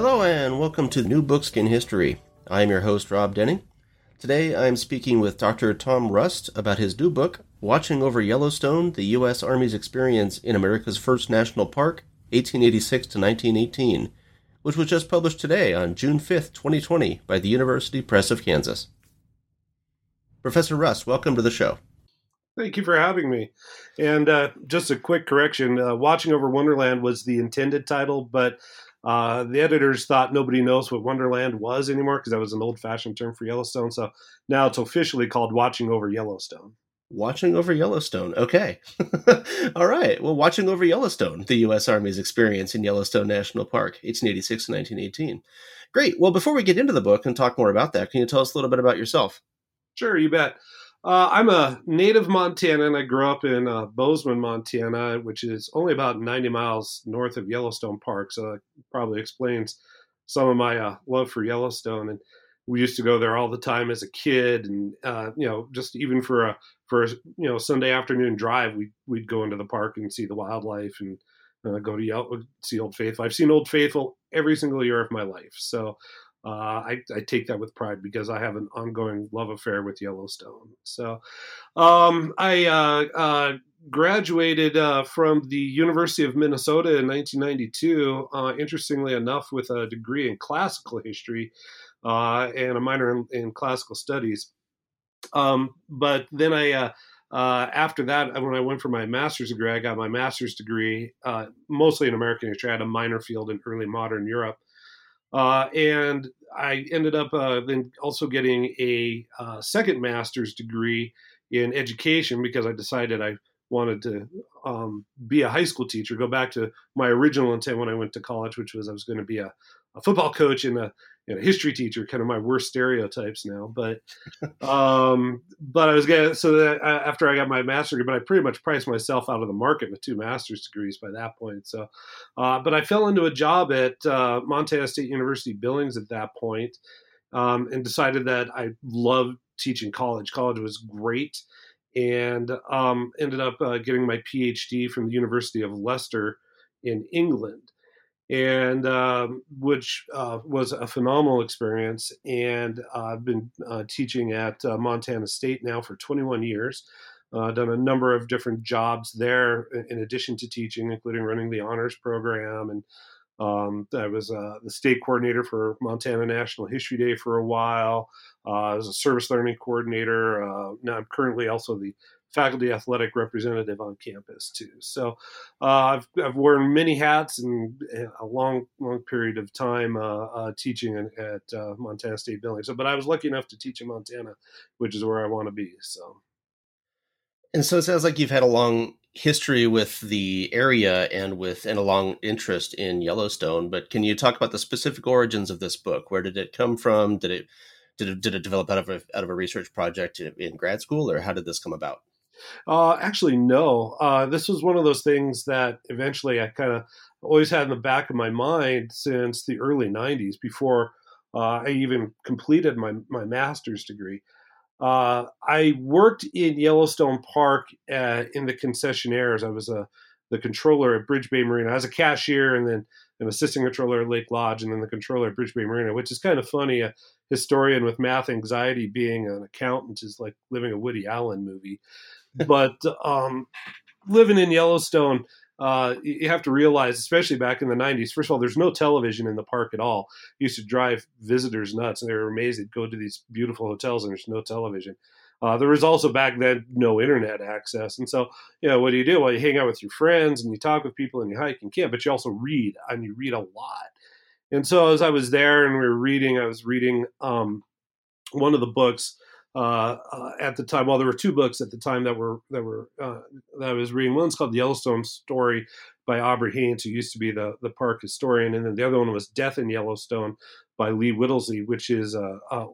Hello, and welcome to New Books in History. I am your host, Rob Denning. Today I am speaking with Dr. Tom Rust about his new book, Watching Over Yellowstone The U.S. Army's Experience in America's First National Park, 1886 to 1918, which was just published today on June 5th, 2020, by the University Press of Kansas. Professor Rust, welcome to the show. Thank you for having me. And uh, just a quick correction uh, Watching Over Wonderland was the intended title, but uh, the editors thought nobody knows what Wonderland was anymore because that was an old fashioned term for Yellowstone. So now it's officially called Watching Over Yellowstone. Watching over Yellowstone. Okay. All right. Well, Watching Over Yellowstone, the U.S. Army's experience in Yellowstone National Park, 1886 to 1918. Great. Well, before we get into the book and talk more about that, can you tell us a little bit about yourself? Sure, you bet. Uh, I'm a native Montanan. I grew up in uh, Bozeman, Montana, which is only about 90 miles north of Yellowstone Park. So that probably explains some of my uh, love for Yellowstone. And we used to go there all the time as a kid, and uh, you know, just even for a for a, you know Sunday afternoon drive, we we'd go into the park and see the wildlife and uh, go to Yellow, see Old Faithful. I've seen Old Faithful every single year of my life. So uh, I, I, take that with pride because I have an ongoing love affair with Yellowstone. So um, I uh, uh, graduated uh, from the University of Minnesota in 1992, uh, interestingly enough, with a degree in classical history uh, and a minor in, in classical studies. Um, but then I. after that, when I went for my master's degree, I got my master's degree mostly in American history. I had a minor field in early modern Europe. Uh, and I ended up uh, then also getting a uh, second master's degree in education because I decided I wanted to um, be a high school teacher, go back to my original intent when I went to college, which was I was going to be a, a football coach and a, and a, history teacher, kind of my worst stereotypes now. But um, but I was getting so that uh, after I got my master's degree, but I pretty much priced myself out of the market with two master's degrees by that point. So, uh, but I fell into a job at uh, Montana State University Billings at that point, um, and decided that I loved teaching college. College was great and um, ended up uh, getting my PhD from the University of Leicester in England, and um, which uh, was a phenomenal experience. And uh, I've been uh, teaching at uh, Montana State now for 21 years. Uh, done a number of different jobs there in addition to teaching, including running the honors program and um, I was uh, the state coordinator for Montana National History Day for a while. Uh, I was a service learning coordinator. Uh, now I'm currently also the faculty athletic representative on campus too. So uh, I've, I've worn many hats and a long, long period of time uh, uh, teaching at Montana State Billings. So, but I was lucky enough to teach in Montana, which is where I want to be. So. And so it sounds like you've had a long history with the area and with and a long interest in Yellowstone. But can you talk about the specific origins of this book? Where did it come from? Did it did it, did it develop out of a, out of a research project in grad school, or how did this come about? Uh, actually, no. Uh, this was one of those things that eventually I kind of always had in the back of my mind since the early 90s, before uh, I even completed my, my master's degree. Uh, I worked in Yellowstone Park uh, in the concessionaires. I was a the controller at Bridge Bay Marina. I was a cashier and then an assistant controller at Lake Lodge and then the controller at Bridge Bay Marina, which is kind of funny. A historian with math anxiety being an accountant is like living a Woody Allen movie. but um, living in Yellowstone, uh, you have to realize, especially back in the 90s, first of all, there's no television in the park at all. It used to drive visitors nuts, and they were amazed. They'd go to these beautiful hotels, and there's no television. Uh, there was also back then no internet access. And so, you know, what do you do? Well, you hang out with your friends and you talk with people and you hike and camp, but you also read and you read a lot. And so as I was there and we were reading, I was reading um, one of the books uh, uh, at the time. Well, there were two books at the time that were that were uh, that I was reading. One's called the Yellowstone Story by Aubrey Haines, who used to be the the park historian, and then the other one was Death in Yellowstone by Lee Whittlesey, which is uh, uh,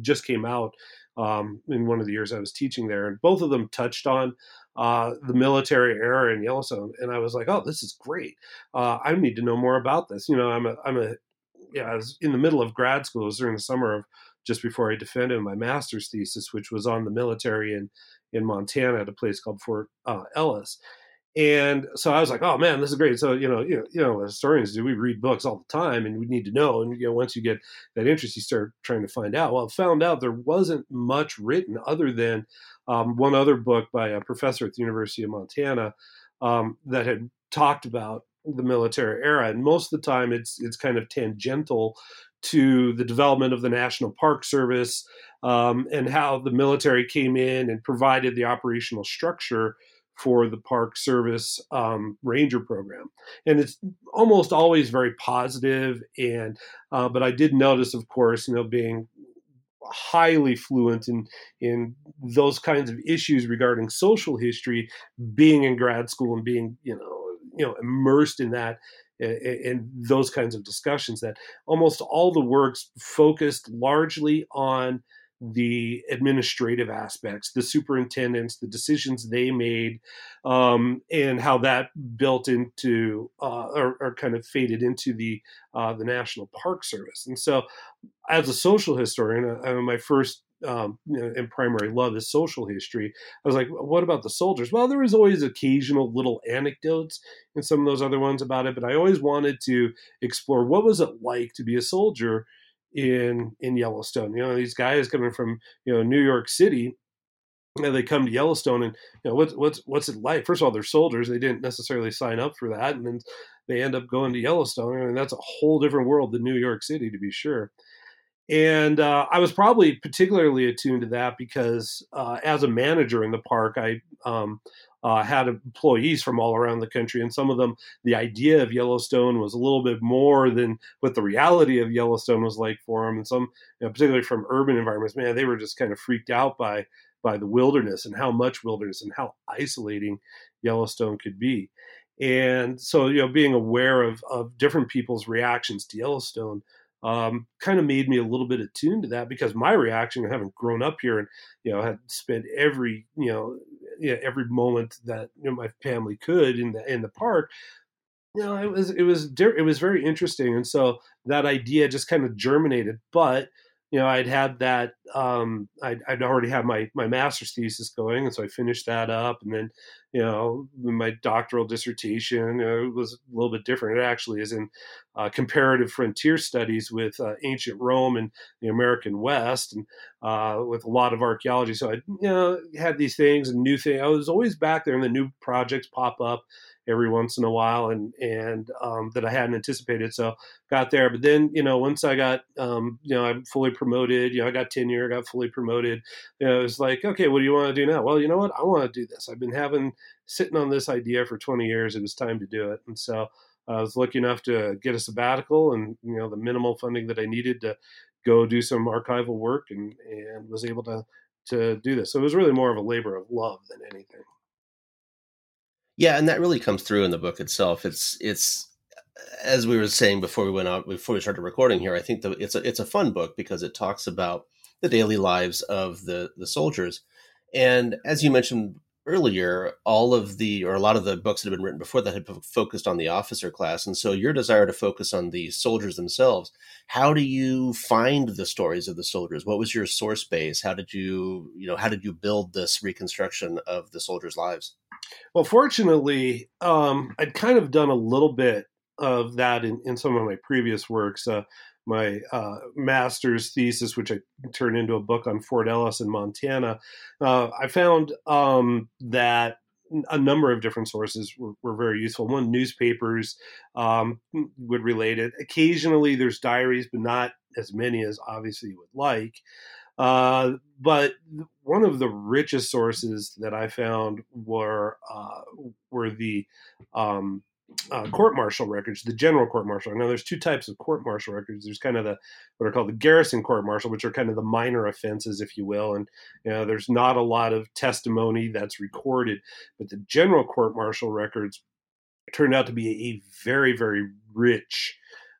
just came out um, in one of the years I was teaching there, and both of them touched on the military era in Yellowstone, and I was like, "Oh, this is great! I need to know more about this." You know, I'm a, I'm a, yeah, I was in the middle of grad school. It was during the summer of just before I defended my master's thesis, which was on the military in in Montana at a place called Fort uh, Ellis, and so I was like, oh man, this is great. So, you know, you know, you know, historians do, we read books all the time and we need to know. And, you know, once you get that interest, you start trying to find out. Well, I found out there wasn't much written other than um, one other book by a professor at the University of Montana um, that had talked about the military era. And most of the time it's, it's kind of tangential to the development of the National Park Service um, and how the military came in and provided the operational structure for the Park Service um, Ranger program, and it's almost always very positive. And uh, but I did notice, of course, you know, being highly fluent in in those kinds of issues regarding social history, being in grad school and being you know you know immersed in that in those kinds of discussions that almost all the works focused largely on the administrative aspects, the superintendents, the decisions they made, um, and how that built into uh, or, or, kind of faded into the uh, the National Park Service. And so, as a social historian, uh, my first um, you know, and primary love is social history. I was like, what about the soldiers? Well, there was always occasional little anecdotes in some of those other ones about it, but I always wanted to explore what was it like to be a soldier in in Yellowstone. You know, these guys coming from you know New York City, and they come to Yellowstone, and you know what's what's what's it like? First of all, they're soldiers; they didn't necessarily sign up for that, and then they end up going to Yellowstone, I and mean, that's a whole different world than New York City, to be sure. And uh, I was probably particularly attuned to that because uh, as a manager in the park, I um, uh, had employees from all around the country, and some of them, the idea of Yellowstone was a little bit more than what the reality of Yellowstone was like for them. And some, you know, particularly from urban environments, man, they were just kind of freaked out by by the wilderness and how much wilderness and how isolating Yellowstone could be. And so, you know, being aware of of different people's reactions to Yellowstone um, kind of made me a little bit attuned to that because my reaction, I haven't grown up here and you know had spent every you know you know, every moment that you know, my family could in the in the park, you know, it was it was it was very interesting, and so that idea just kind of germinated. But you know, I'd had that, um, I'd, I'd, already had my, my master's thesis going. And so I finished that up. And then, you know, my doctoral dissertation was a little bit different. It actually is in uh, comparative frontier studies with uh, ancient Rome and the American West and uh, with a lot of archaeology. So I, you know, had these things and new things. I was always back there and the new projects pop up every once in a while and and um, that I hadn't anticipated. So got there, but then you know once I got um, you know I'm fully promoted, you know I got tenure, got fully promoted. You know it was like okay, what do you want to do now? Well, you know what, I want to do this. I've been having sitting on this idea for 20 years. It was time to do it, and so. I was lucky enough to get a sabbatical and you know the minimal funding that I needed to go do some archival work and and was able to to do this. So it was really more of a labor of love than anything. Yeah, and that really comes through in the book itself. It's it's as we were saying before we went out before we started recording here. I think the, it's a it's a fun book because it talks about the daily lives of the the soldiers, and as you mentioned earlier, all of the or a lot of the books that have been written before that had focused on the officer class, and so your desire to focus on the soldiers themselves. How do you find the stories of the soldiers? What was your source base? How did you you know how did you build this reconstruction of the soldiers' lives? Well, fortunately, um, I'd kind of done a little bit of that in, in some of my previous works. Uh, my uh, master's thesis, which I turned into a book on Fort Ellis in Montana, uh, I found um, that a number of different sources were, were very useful. One, newspapers um, would relate it. Occasionally, there's diaries, but not as many as obviously you would like. Uh, but one of the richest sources that I found were uh, were the um, uh, court martial records, the general court martial. Now, there's two types of court martial records. There's kind of the what are called the garrison court martial, which are kind of the minor offenses, if you will, and you know, there's not a lot of testimony that's recorded. But the general court martial records turned out to be a very, very rich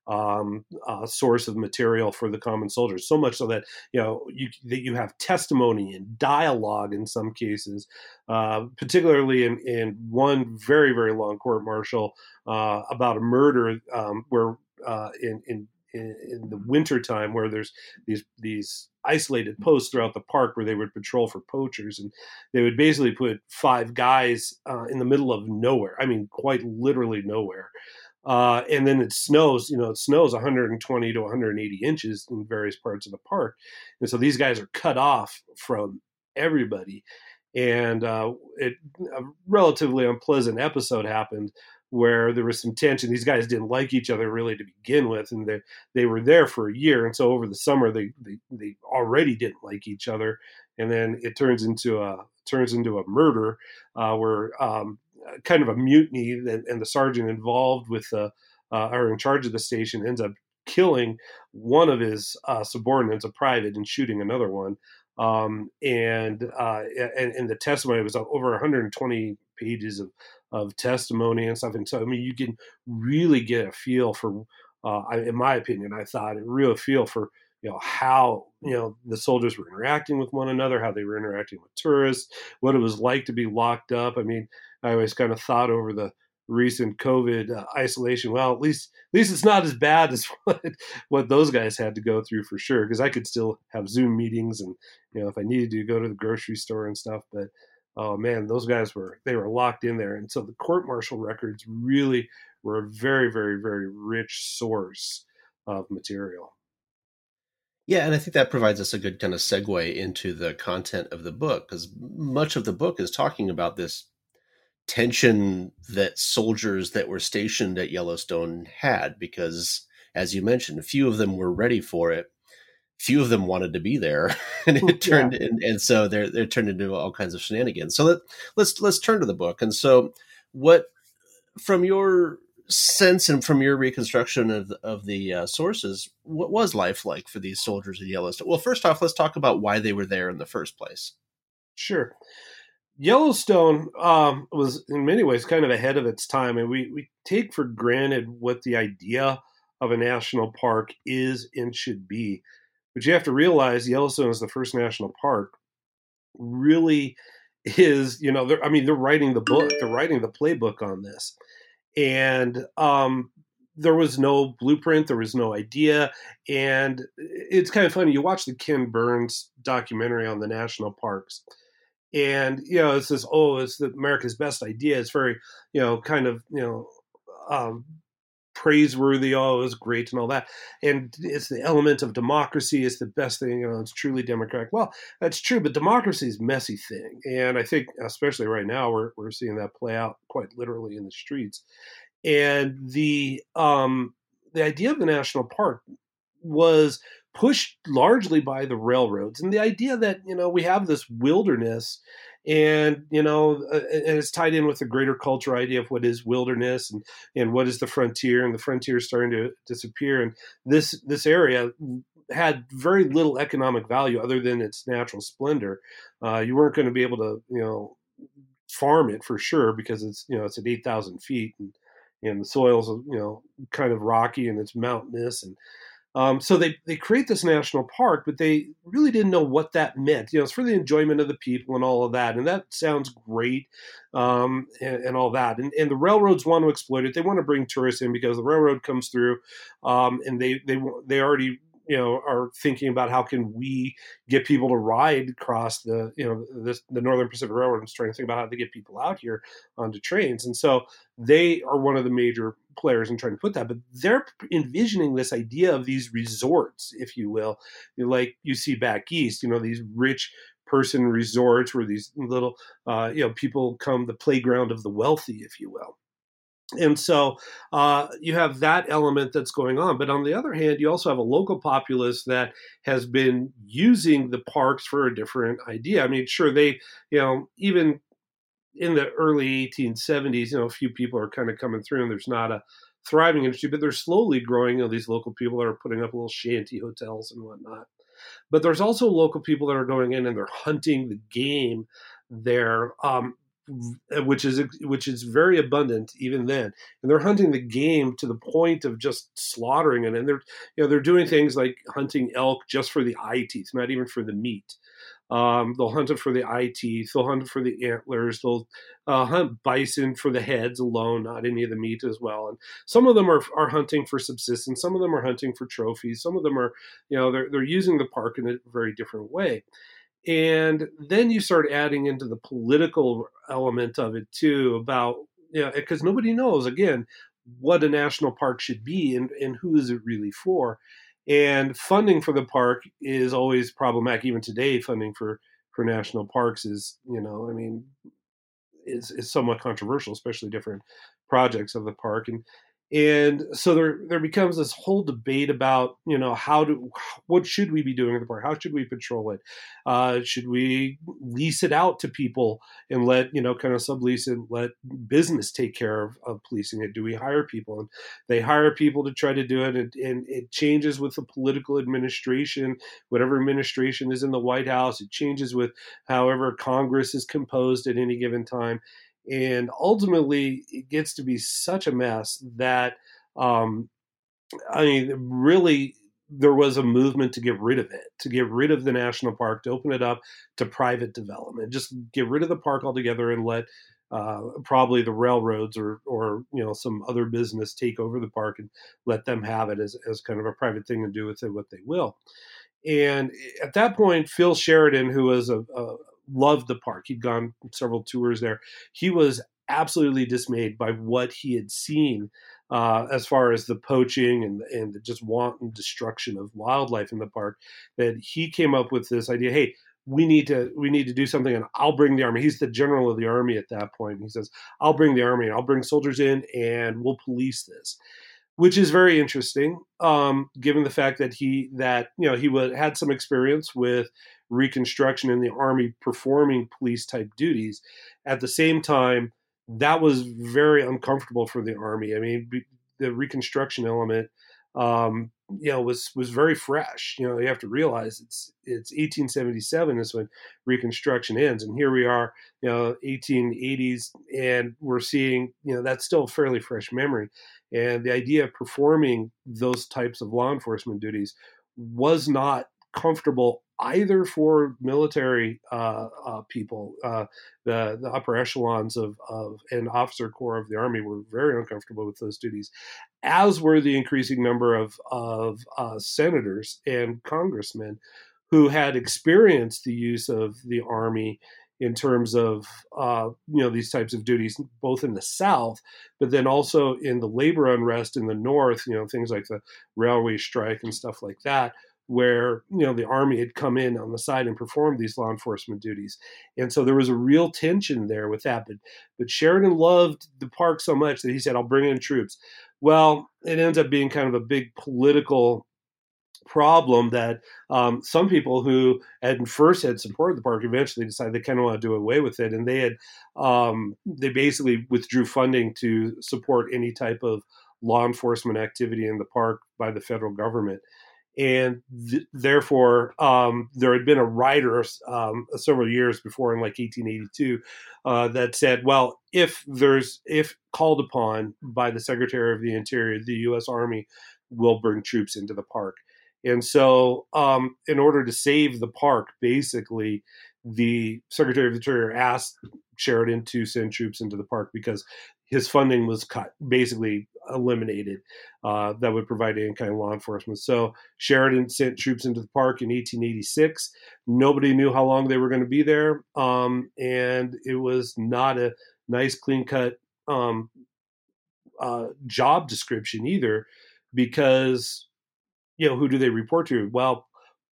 um, uh, source of material for the common soldiers. So much so that you know you that you have testimony and dialogue in some cases, uh, particularly in in one very very long court martial uh, about a murder um, where uh, in in in the wintertime where there's these these isolated posts throughout the park where they would patrol for poachers and they would basically put five guys uh, in the middle of nowhere i mean quite literally nowhere uh, and then it snows, you know, it snows 120 to 180 inches in various parts of the park. And so these guys are cut off from everybody. And uh, it, a relatively unpleasant episode happened where there was some tension. These guys didn't like each other really to begin with, and they they were there for a year. And so over the summer, they they, they already didn't like each other, and then it turns into a turns into a murder uh, where um, kind of a mutiny, and, and the sergeant involved with the uh, or in charge of the station ends up killing one of his uh, subordinates, a private, and shooting another one. Um, and, uh, and and the testimony was over 120 pages of of testimony and stuff. And so, I mean, you can really get a feel for, uh, in my opinion, I thought a real feel for you know how you know the soldiers were interacting with one another, how they were interacting with tourists, what it was like to be locked up. I mean, I always kind of thought over the recent COVID uh, isolation. Well, at least at least it's not as bad as what what those guys had to go through for sure. Because I could still have Zoom meetings, and you know if I needed to go to the grocery store and stuff. But oh man, those guys were they were locked in there, and so the court martial records really were a very very very rich source of material. Yeah, and I think that provides us a good kind of segue into the content of the book because much of the book is talking about this tension that soldiers that were stationed at Yellowstone had because as you mentioned a few of them were ready for it. Few of them wanted to be there and it turned yeah. and, and so they're they're turned into all kinds of shenanigans. So let, let's let's turn to the book. And so what from your sense and from your reconstruction of of the uh, sources what was life like for these soldiers at Yellowstone? Well first off let's talk about why they were there in the first place. Sure Yellowstone um, was in many ways kind of ahead of its time, and we, we take for granted what the idea of a national park is and should be. But you have to realize Yellowstone is the first national park. Really is, you know, I mean, they're writing the book, they're writing the playbook on this. And um, there was no blueprint, there was no idea. And it's kind of funny. You watch the Ken Burns documentary on the national parks and you know it's this oh it's america's best idea. It's very you know kind of you know um, praiseworthy oh it was great and all that. And it's the element of democracy it's the best thing you know it's truly democratic. Well that's true but democracy is messy thing and i think especially right now we're, we're seeing that play out quite literally in the streets. And the um the idea of the national park was pushed largely by the railroads and the idea that you know we have this wilderness and you know uh, and it's tied in with the greater culture idea of what is wilderness and and what is the frontier and the frontier is starting to disappear. And this this area had very little economic value other than its natural splendor. Uh, you weren't going to be able to you know farm it for sure because it's you know it's at 8000 feet and and the soil's you know kind of rocky and it's mountainous and Um, so they, they create this national park, but they really didn't know what that meant. You know, it's for the enjoyment of the people and all of that. And that sounds great um, and, and, all that. And, and, the railroads want to exploit it. They want to bring tourists in because the railroad comes through um, and they, they, they already you know are thinking about how can we get people to ride across the you know this, the Northern Pacific Railroad. I'm trying to think about how to get people out here onto trains, and so they are one of the major players in trying to put that. But they're envisioning this idea of these resorts, if you will, like you see back east. You know these rich person resorts where these little uh, you know people come the playground of the wealthy, if you will and so uh, you have that element that's going on. But on the other hand, you also have a local populace that has been using the parks for a different idea. I mean, sure, they, you know, even in the early 1870s, you know, a few people are kind of coming through and there's not a thriving industry, but they're slowly growing. You know, these local people are putting up little shanty hotels and whatnot. But there's also local people that are going in and they're hunting the game there. Um, which is which is very abundant even then. And they're hunting the game to the point of just slaughtering it. And they're you know they're doing things like hunting elk just for the eye teeth not even for the meat. Um, they'll hunt it for the eye teeth. They'll hunt for the antlers. They'll uh, hunt bison for the heads alone not any of the meat as well. And some of them are, are hunting for subsistence. Some of them are hunting for trophies. Some of them are you know they're, they're using the park in a very different way and then you start adding into the political element of it too about you know because nobody knows again what a national park should be and, and who is it really for. And funding for the park is always problematic even today funding for for national parks is you know i mean is, is somewhat controversial especially different projects of the park. And and so there there becomes this whole debate about you know how do what should we be doing in the park how should we patrol it? Uh, should we lease it out to people and let you know kind of sublease and let business take care of, of policing it? Do we hire people? And they hire people to try to do it and, and it changes with the political administration. Whatever administration is in the white house it changes with however congress is composed at any given time and ultimately it gets to be such a mess that um, I mean, really, there was a movement to get rid of it, to get rid of the national park, to open it up to private development, just get rid of the park altogether and let uh, probably the railroads or or you know some other business take over the park and let them have it as as kind of a private thing and do with it what they will. And at that point, Phil Sheridan, who was a, a loved the park. He'd gone several tours there. He was absolutely dismayed by what he had seen uh, as far as the poaching and and the just wanton destruction of wildlife in the park. That he came up with this idea: hey, we need to we need to do something, and I'll bring the army. He's the general of the army at that point. He says, "I'll bring the army. I'll bring soldiers in, and we'll police this." Which is very interesting, um, given the fact that he that you know he had some experience with Reconstruction in the Army performing police type duties. At the same time, that was very uncomfortable for the Army. I mean, the Reconstruction element, um, you know, was was very fresh. You know, you have to realize it's it's 1877 is when Reconstruction ends, and here we are, you know, 1880s, and we're seeing, you know, that's still a fairly fresh memory. And the idea of performing those types of law enforcement duties was not comfortable either for military uh, uh, people. Uh, the the upper echelons of of an officer corps of the army were very uncomfortable with those duties, as were the increasing number of of uh, senators and congressmen who had experienced the use of the army in terms of uh, you know these types of duties, both in the South, but then also in the labor unrest in the North. You know things like the railway strike and stuff like that, where you know the army had come in on the side and performed these law enforcement duties and so there was a real tension there with that but but sheridan loved the park so much that he said i'll bring in troops well it ends up being kind of a big political problem that um, some people who had first had supported the park eventually decided they kind of want to do away with it and they had um, they basically withdrew funding to support any type of law enforcement activity in the park by the federal government. And th- therefore um, there had been a writer um, several years before in like 1882 uh, that said well if there's if called upon by the secretary of the interior the u.s army will bring troops into the park And so, um, in order to save the park, basically, the Secretary of the Interior asked Sheridan to send troops into the park because his funding was cut, basically eliminated, uh, that would provide any kind of law enforcement. So Sheridan sent troops into the park in 1886. Nobody knew how long they were going to be there, um, and it was not a nice, clean cut um, uh, job description either, because you know who do they report to? Well,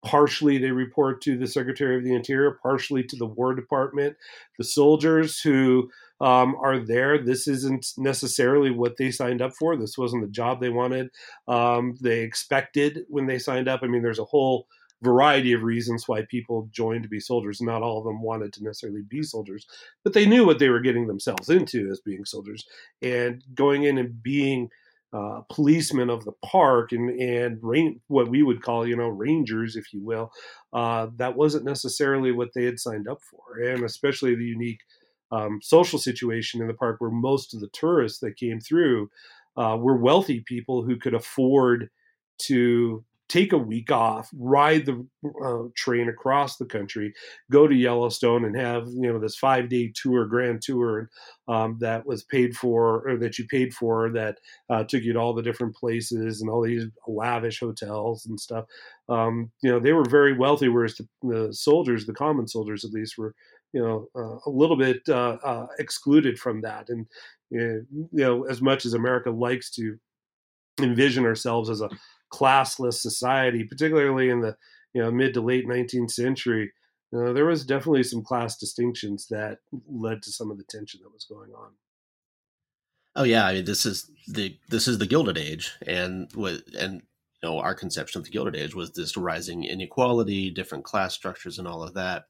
partially they report to the Secretary of the Interior, partially to the War Department. The soldiers who um, are there. This isn't necessarily what they signed up for. This wasn't the job they wanted. Um, they expected when they signed up. I mean, there's a whole variety of reasons why people joined to be soldiers. Not all of them wanted to necessarily be soldiers, but they knew what they were getting themselves into as being soldiers and going in and being uh, policemen of the park and and rain, what we would call you know rangers, if you will. Uh, that wasn't necessarily what they had signed up for, and especially the unique um, social situation in the park where most of the tourists that came through uh, were wealthy people who could afford to take a week off, ride the uh, train across the country, go to Yellowstone, and have you know this five day tour, grand tour um, that was paid for or that you paid for that uh, took you to all the different places and all these lavish hotels and stuff. Um, you know they were very wealthy, whereas the, the soldiers, the common soldiers at least, were you know uh, a little bit uh, uh, excluded from that. And you know, as much as America likes to envision ourselves as a classless society, particularly in the you know mid to late 19th century, uh, there was definitely some class distinctions that led to some of the tension that was going on. Oh yeah, I mean this is the this is the Gilded Age, and what and you know our conception of the Gilded Age was this rising inequality, different class structures, and all of that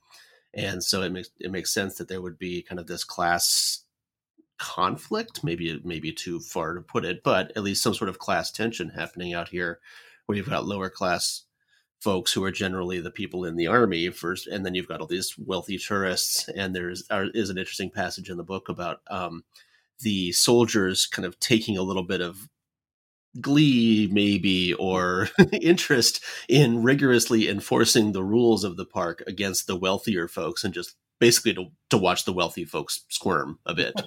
and so it makes it makes sense that there would be kind of this class conflict maybe maybe too far to put it but at least some sort of class tension happening out here where you've got lower class folks who are generally the people in the army first and then you've got all these wealthy tourists and there's are, is an interesting passage in the book about um, the soldiers kind of taking a little bit of glee maybe or interest in rigorously enforcing the rules of the park against the wealthier folks and just basically to, to watch the wealthy folks squirm a bit.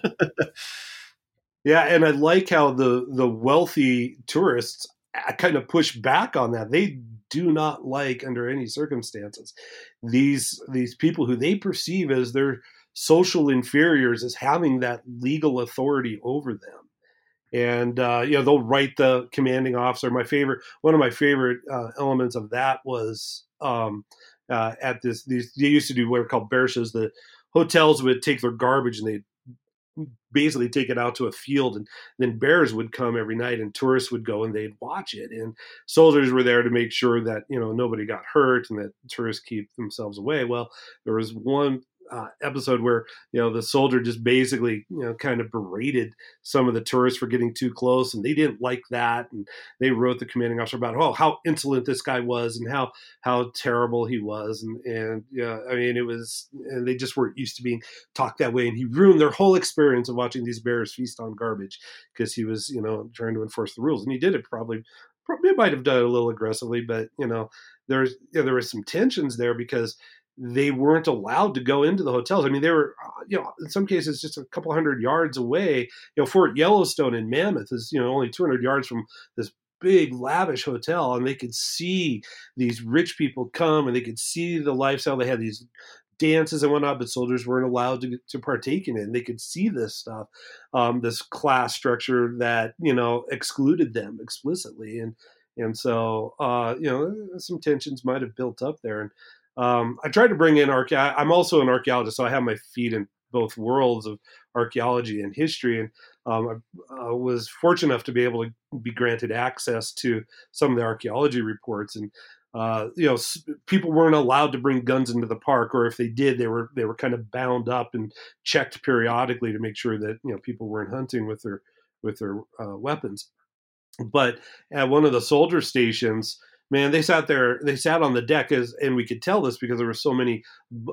Yeah and i like how the the wealthy tourists uh, kind of push back on that. They do not like under any circumstances these these people who they perceive as their social inferiors as having that legal authority over them. And uh, you know they'll write the commanding officer. My favorite, one of my favorite uh, elements of that was um, uh, at this. These they used to do what are called bearshes. The hotels would take their garbage and they basically take it out to a field and then bears would come every night and tourists would go and they'd watch it and soldiers were there to make sure that you know nobody got hurt and that tourists keep themselves away well there was one uh, episode where you know the soldier just basically you know kind of berated some of the tourists for getting too close, and they didn't like that, and they wrote the commanding officer about oh how insolent this guy was and how how terrible he was, and and yeah, I mean it was, and they just weren't used to being talked that way, and he ruined their whole experience of watching these bears feast on garbage because he was you know trying to enforce the rules, and he did it probably probably might have done it a little aggressively, but you know there's you know, there was some tensions there because they weren't allowed to go into the hotels. I mean, they were, uh, you know, in some cases just a couple hundred yards away. You know, Fort Yellowstone in Mammoth is, you know, only 200 yards from this big lavish hotel and they could see these rich people come and they could see the lifestyle they had these dances and whatnot but soldiers weren't allowed to, to partake in it and they could see this stuff um, this class structure that you know excluded them explicitly and and so uh, you know some tensions might have built up there and um, I tried to bring in archae. I'm also an archaeologist, so I have my feet in both worlds of archaeology and history. And um, I uh, was fortunate enough to be able to be granted access to some of the archaeology reports. And uh, you know, people weren't allowed to bring guns into the park, or if they did, they were they were kind of bound up and checked periodically to make sure that you know people weren't hunting with their with their uh, weapons. But at one of the soldier stations, man, they sat there, they sat on the deck as, and we could tell this because there were so many,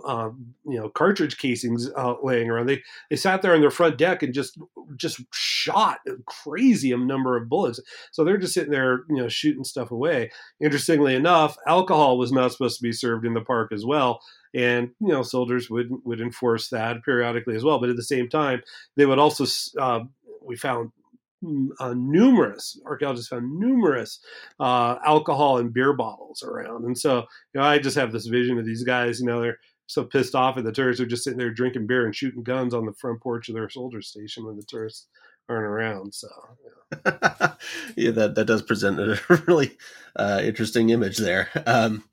uh, you know, cartridge casings uh, laying around. They they sat there on their front deck and just just shot a crazy number of bullets. So they're just sitting there, you know, shooting stuff away. Interestingly enough, alcohol was not supposed to be served in the park as well. And you know, soldiers would would enforce that periodically as well. But at the same time, they would also uh, we found uh, numerous archaeologists found numerous uh, alcohol and beer bottles around, and so you know I just have this vision of these guys. You know, they're so pissed off at the tourists are just sitting there drinking beer and shooting guns on the front porch of their soldier station when the tourists aren't around. So yeah, yeah that that does present a really uh, interesting image there. Um,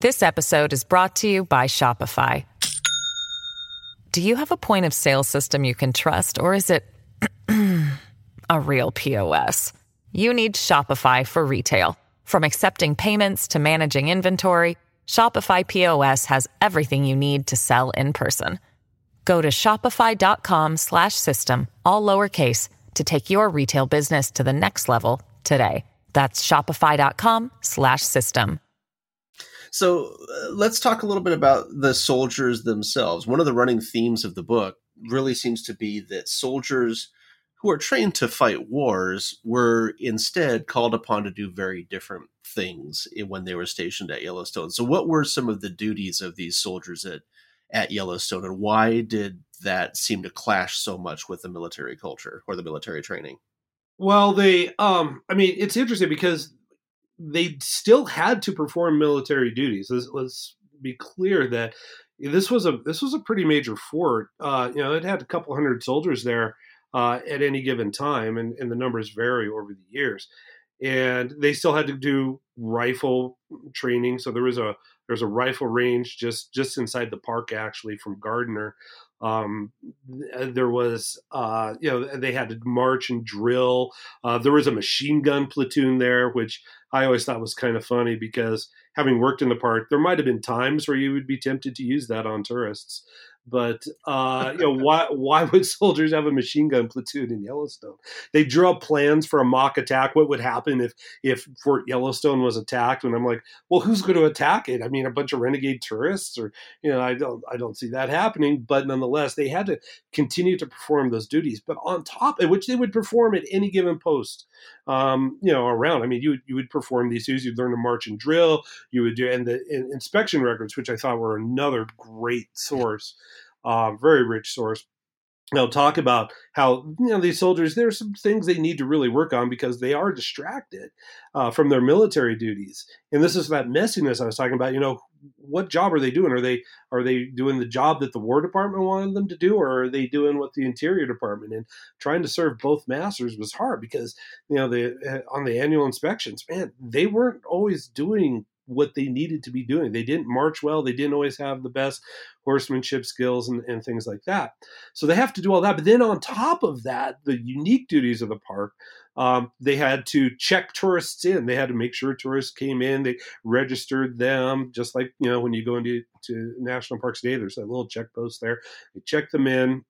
this episode is brought to you by Shopify. Do you have a point of sale system you can trust, or is it? a real POS. You need Shopify for retail. From accepting payments to managing inventory, Shopify POS has everything you need to sell in person. Go to shopify.com/system all lowercase to take your retail business to the next level today. That's shopify.com/system. So, uh, let's talk a little bit about the soldiers themselves. One of the running themes of the book really seems to be that soldiers who are trained to fight wars were instead called upon to do very different things when they were stationed at Yellowstone. So, what were some of the duties of these soldiers at, at Yellowstone, and why did that seem to clash so much with the military culture or the military training? Well, they, um, I mean, it's interesting because they still had to perform military duties. Let's, let's be clear that this was a this was a pretty major fort. Uh, you know, it had a couple hundred soldiers there uh, at any given time, and, and the numbers vary over the years. And they still had to do rifle training. So there was a there's a rifle range just just inside the park actually from Gardiner. Um, there was uh, you know they had to march and drill. Uh, there was a machine gun platoon there, which I always thought was kind of funny because having worked in the park, there might have been times where you would be tempted to use that on tourists. But uh, you know why? Why would soldiers have a machine gun platoon in Yellowstone? They drew up plans for a mock attack. What would happen if if Fort Yellowstone was attacked? And I'm like, well, who's going to attack it? I mean, a bunch of renegade tourists, or you know, I don't I don't see that happening. But nonetheless, they had to continue to perform those duties. But on top, of which they would perform at any given post, um, you know, around. I mean, you you would perform these duties. You'd learn to march and drill. You would do and the inspection records, which I thought were another great source uh, very rich source. They'll talk about how you know these soldiers. There's some things they need to really work on because they are distracted uh, from their military duties, and this is that messiness I was talking about. You know, what job are they doing? Are they are they doing the job that the War Department wanted them to do, or are they doing what the Interior Department? And trying to serve both masters was hard because you know the eh, on the annual inspections, man, they weren't always doing what they needed to be doing. They didn't march well. They didn't always have the best horsemanship skills and, and things like that. So they have to do all that. But then on top of that, the unique duties of the park, um, they had to check tourists in. They had to make sure tourists came in. They registered them, just like you know when you go into to national parks today. There's a little check post there. They check them in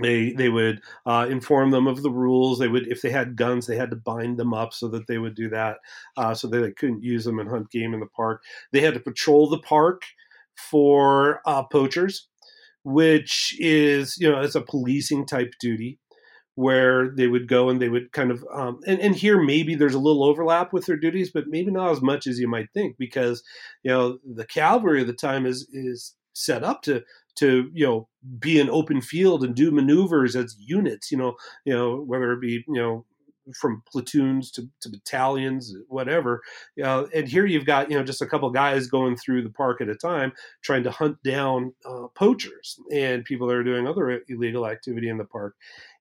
they they would uh, inform them of the rules. They would, if they had guns, they had to bind them up so that they would do that, uh, so that they couldn't use them and hunt game in the park. They had to patrol the park for uh, poachers, which is you know it's a policing type duty where they would go and they would kind of um, and, and here maybe there's a little overlap with their duties but maybe not as much as you might think because you know the cavalry of the time is is set up to to you know be an open field and do maneuvers as units you know you know whether it be you know from platoons to, to battalions whatever you know, and here you've got you know just a couple guys going through the park at a time trying to hunt down uh, poachers and people that are doing other illegal activity in the park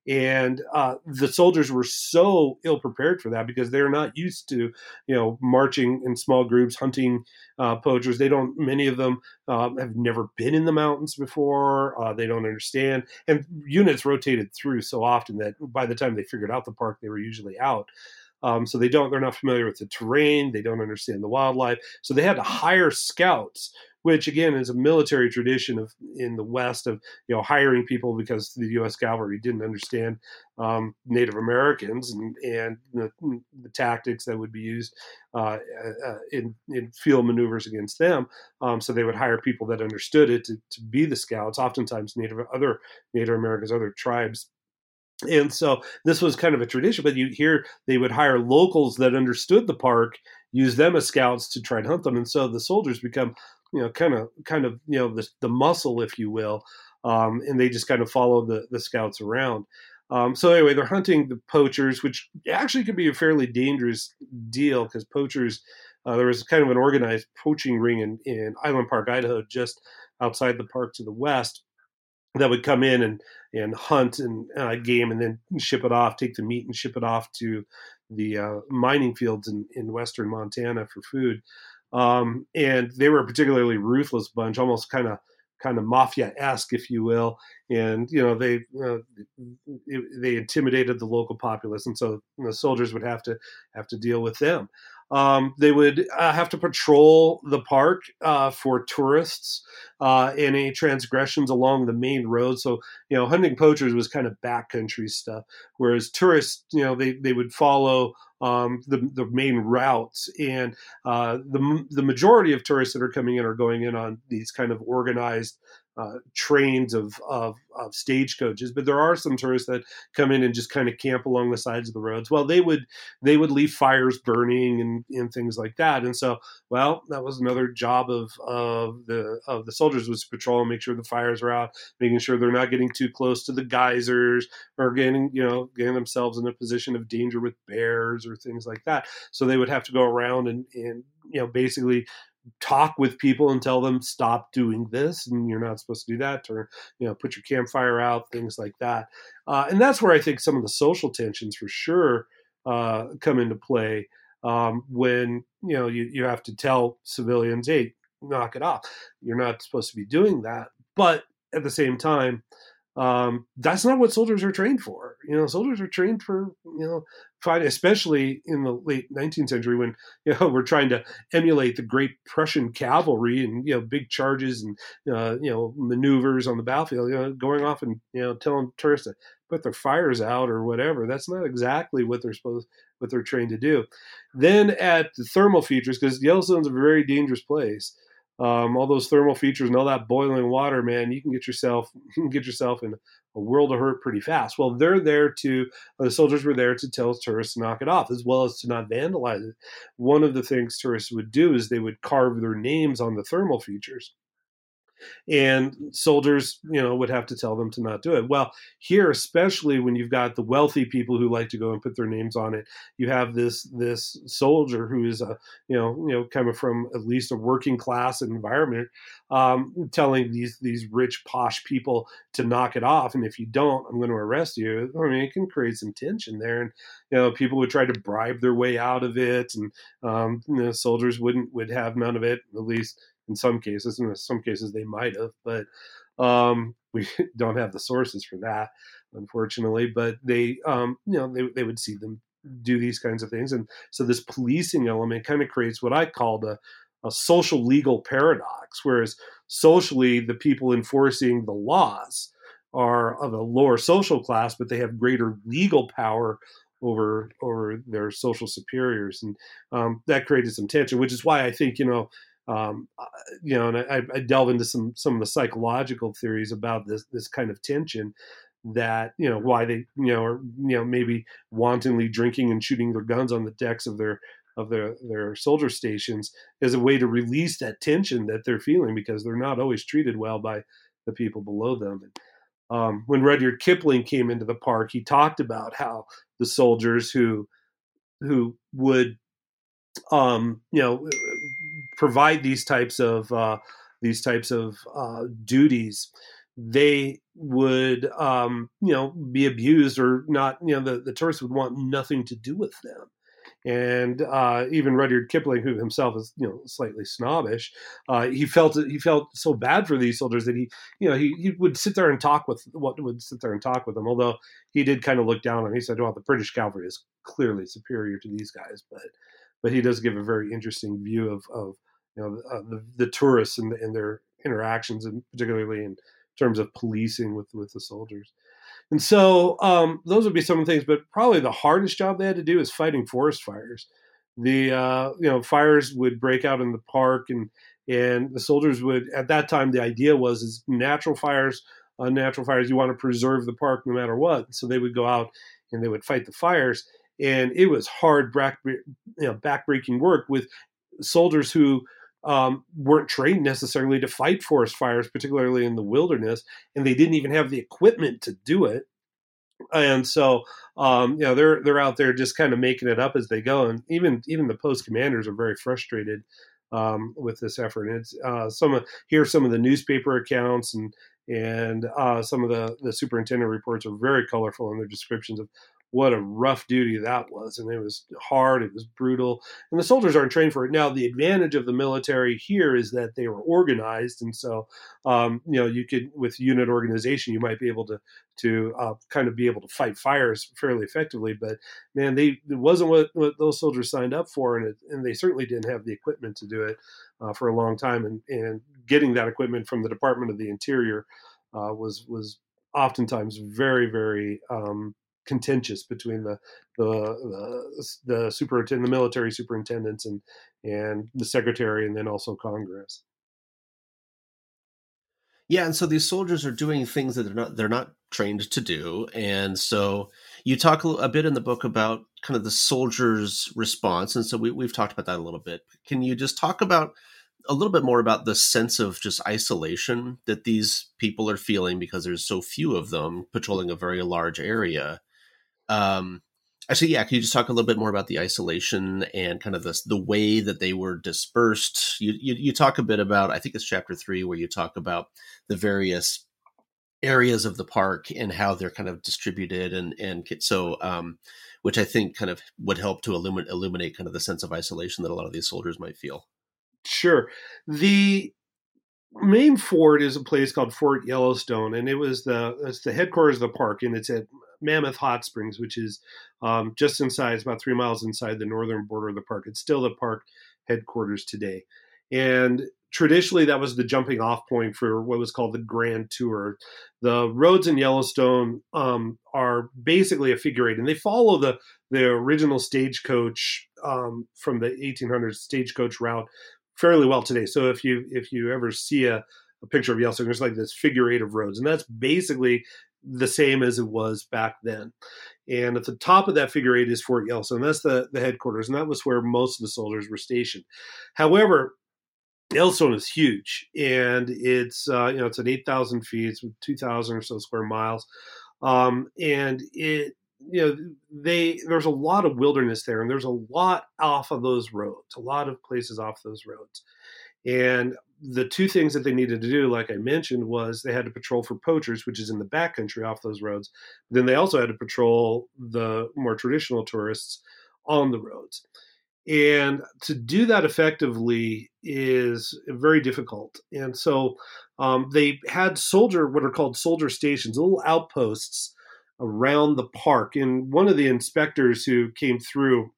and uh, the soldiers were so ill prepared for that because they're not used to you know marching in small groups hunting uh, poachers. They don't many of them um, have never been in the mountains before uh, they don't understand. And units rotated through so often that by the time they figured out the park they were usually out. Um, so they don't they're not familiar with the terrain they don't understand the wildlife. So they had to hire scouts which again is a military tradition of in the West of you know hiring people because the U.S. cavalry didn't understand um, Native Americans and and the, the, tactics that would be used uh, uh, in in field maneuvers against them. Um, so they would hire people that understood it to, to be the scouts. Oftentimes, Native other Native Americans, other tribes and so this was kind of a tradition but you hear they would hire locals that understood the park use them as scouts to try and hunt them and so the soldiers become you know kind of kind of you know the, the muscle if you will um, and they just kind of follow the the scouts around um, so anyway they're hunting the poachers which actually could be a fairly dangerous deal because poachers uh, there was kind of an organized poaching ring in, in island park idaho just outside the park to the west that would come in and and hunt and uh, game and then ship it off, take the meat and ship it off to the uh, mining fields in, in western Montana for food. Um, and they were a particularly ruthless bunch, almost kind of kind of mafia esque, if you will. And you know they uh, they intimidated the local populace, and so the soldiers would have to have to deal with them. Um, they would uh, have to patrol the park uh, for tourists, uh, any transgressions along the main road. So, you know, hunting poachers was kind of backcountry stuff, whereas tourists, you know, they, they would follow um, the, the main routes. And uh, the, the majority of tourists that are coming in are going in on these kind of organized uh, trains of, of, of stagecoaches, but there are some tourists that come in and just kind of camp along the sides of the roads. Well, they would they would leave fires burning and, and things like that. And so, well, that was another job of of the of the soldiers was to patrol and make sure the fires are out, making sure they're not getting too close to the geysers or getting you know getting themselves in a position of danger with bears or things like that. So they would have to go around and and you know basically talk with people and tell them stop doing this and you're not supposed to do that or you know put your campfire out things like that. Uh, and that's where i think some of the social tensions for sure uh, come into play um, when you know you, you have to tell civilians hey knock it off. You're not supposed to be doing that. But at the same time um, that's not what soldiers are trained for. You know, soldiers are trained for you know fight, especially in the late 19th century when you know we're trying to emulate the Great Prussian cavalry and you know big charges and uh, you know maneuvers on the battlefield. You know, going off and you know telling tourists to put their fires out or whatever. That's not exactly what they're supposed what they're trained to do. Then at the thermal features, because Yellowstone's a very dangerous place um, all those thermal features and all that boiling water, man, you can get yourself get yourself in a world of hurt pretty fast. Well, they're there to the soldiers were there to tell tourists to knock it off, as well as to not vandalize it. One of the things tourists would do is they would carve their names on the thermal features and soldiers you know would have to tell them to not do it. Well here especially when you've got the wealthy people who like to go and put their names on it you have this this soldier who is a you know you know coming from at least a working class environment um, telling these these rich posh people to knock it off and if you don't i'm going to arrest you. I mean it can create some tension there and you know people would try to bribe their way out of it and um, you know, soldiers wouldn't would have none of it at least in some cases, in some cases they might have, but um, we don't have the sources for that, unfortunately. But they, um, you know, they they would see them do these kinds of things, and so this policing element kind of creates what I called a a social legal paradox, whereas socially the people enforcing the laws are of a lower social class, but they have greater legal power over over their social superiors, and um, that created some tension. Which is why I think you know um, uh, you know, and I, I, delve into some some of the psychological theories about this this kind of tension that you know why they you know are you know maybe wantonly drinking and shooting their guns on the decks of their of their their soldier stations as a way to release that tension that they're feeling because they're not always treated well by the people below them. And, um, when Rudyard Kipling came into the park, he talked about how the soldiers who who would um, you know provide these types of uh, these types of uh, duties, they would um, you know be abused or not. You know the, the tourists would want nothing to do with them. And uh, even Rudyard Kipling, who himself is you know slightly snobbish, uh, he felt he felt so bad for these soldiers that he you know he, he would sit there and talk with what would sit there and talk with them. Although he did kind of look down on. Him. He said, "Well, the British cavalry is clearly superior to these guys," but but he does give a very interesting view of, of you know uh, the, the tourists and, and their interactions, and particularly in terms of policing with with the soldiers. And so um, those would be some of the things, but probably the hardest job they had to do is fighting forest fires. The uh, you know fires would break out in the park, and and the soldiers would at that time the idea was is natural fires, unnatural fires. You want to preserve the park no matter what, so they would go out and they would fight the fires, and it was hard, back, you know, backbreaking work with soldiers who um, weren't trained necessarily to fight forest fires, particularly in the wilderness, and they didn't even have the equipment to do it. And so, um, you know, they're they're out there just kind of making it up as they go, and even even the post commanders are very frustrated um, with this effort. And it's uh, some of here some of the newspaper accounts and and uh, some of the the superintendent reports are very colorful in their descriptions of what a rough duty that was. And it was hard, it was brutal. And the soldiers aren't trained for it. Now, the advantage of the military here is that they were organized. And so, um, you know, you could, with unit organization, you might be able to, to uh, kind of be able to fight fires fairly effectively. But man, they, it wasn't what, what those soldiers signed up for. And, it, and they certainly didn't have the equipment to do it uh, for a long time. And, and getting that equipment from the Department of the Interior uh, was, was oftentimes very, very, um, contentious between the the the, the superintendent, the military superintendents, and and the secretary, and then also Congress. Yeah, and so these soldiers are doing things that they're not they're not trained to do, and so you talk a bit in the book about kind of the soldiers' response, and so we, we've talked about that a little bit. Can you just talk about a little bit more about the sense of just isolation that these people are feeling because there's so few of them patrolling a very large area um, actually, yeah, can you just talk a little bit more about the isolation and kind of the the way that they were dispersed? You, you, you talk a bit about, I think it's chapter three, where you talk about the various areas of the park and how they're kind of distributed, and and so um, which I think kind of would help to illuminate illuminate kind of the sense of isolation that a lot of these soldiers might feel. Sure, the main fort is a place called Fort Yellowstone, and it was the it's the headquarters of the park, and it's at Mammoth Hot Springs, which is um, just inside, about three miles inside the northern border of the park. It's still the park headquarters today, and traditionally that was the jumping off point for what was called the Grand Tour. The roads in Yellowstone um, are basically a figure eight, and they follow the the original stagecoach um, from the 1800s stagecoach route fairly well today. So if you if you ever see a, a picture of Yellowstone, there's like this figure eight of roads, and that's basically the same as it was back then. And at the top of that figure eight is Fort Yellowstone. That's the, the headquarters, and that was where most of the soldiers were stationed. However, Yellowstone is huge, and it's uh, you know it's at eight thousand feet, it's two thousand or so square miles, um, and it you know they there's a lot of wilderness there and there's a lot off of those roads a lot of places off those roads and the two things that they needed to do like i mentioned was they had to patrol for poachers which is in the backcountry off those roads. Then they also had to patrol the more traditional tourists on the roads. And to do that effectively is very difficult. And so um, they had soldier what are called soldier stations little outposts around the park. And one of the inspectors who came through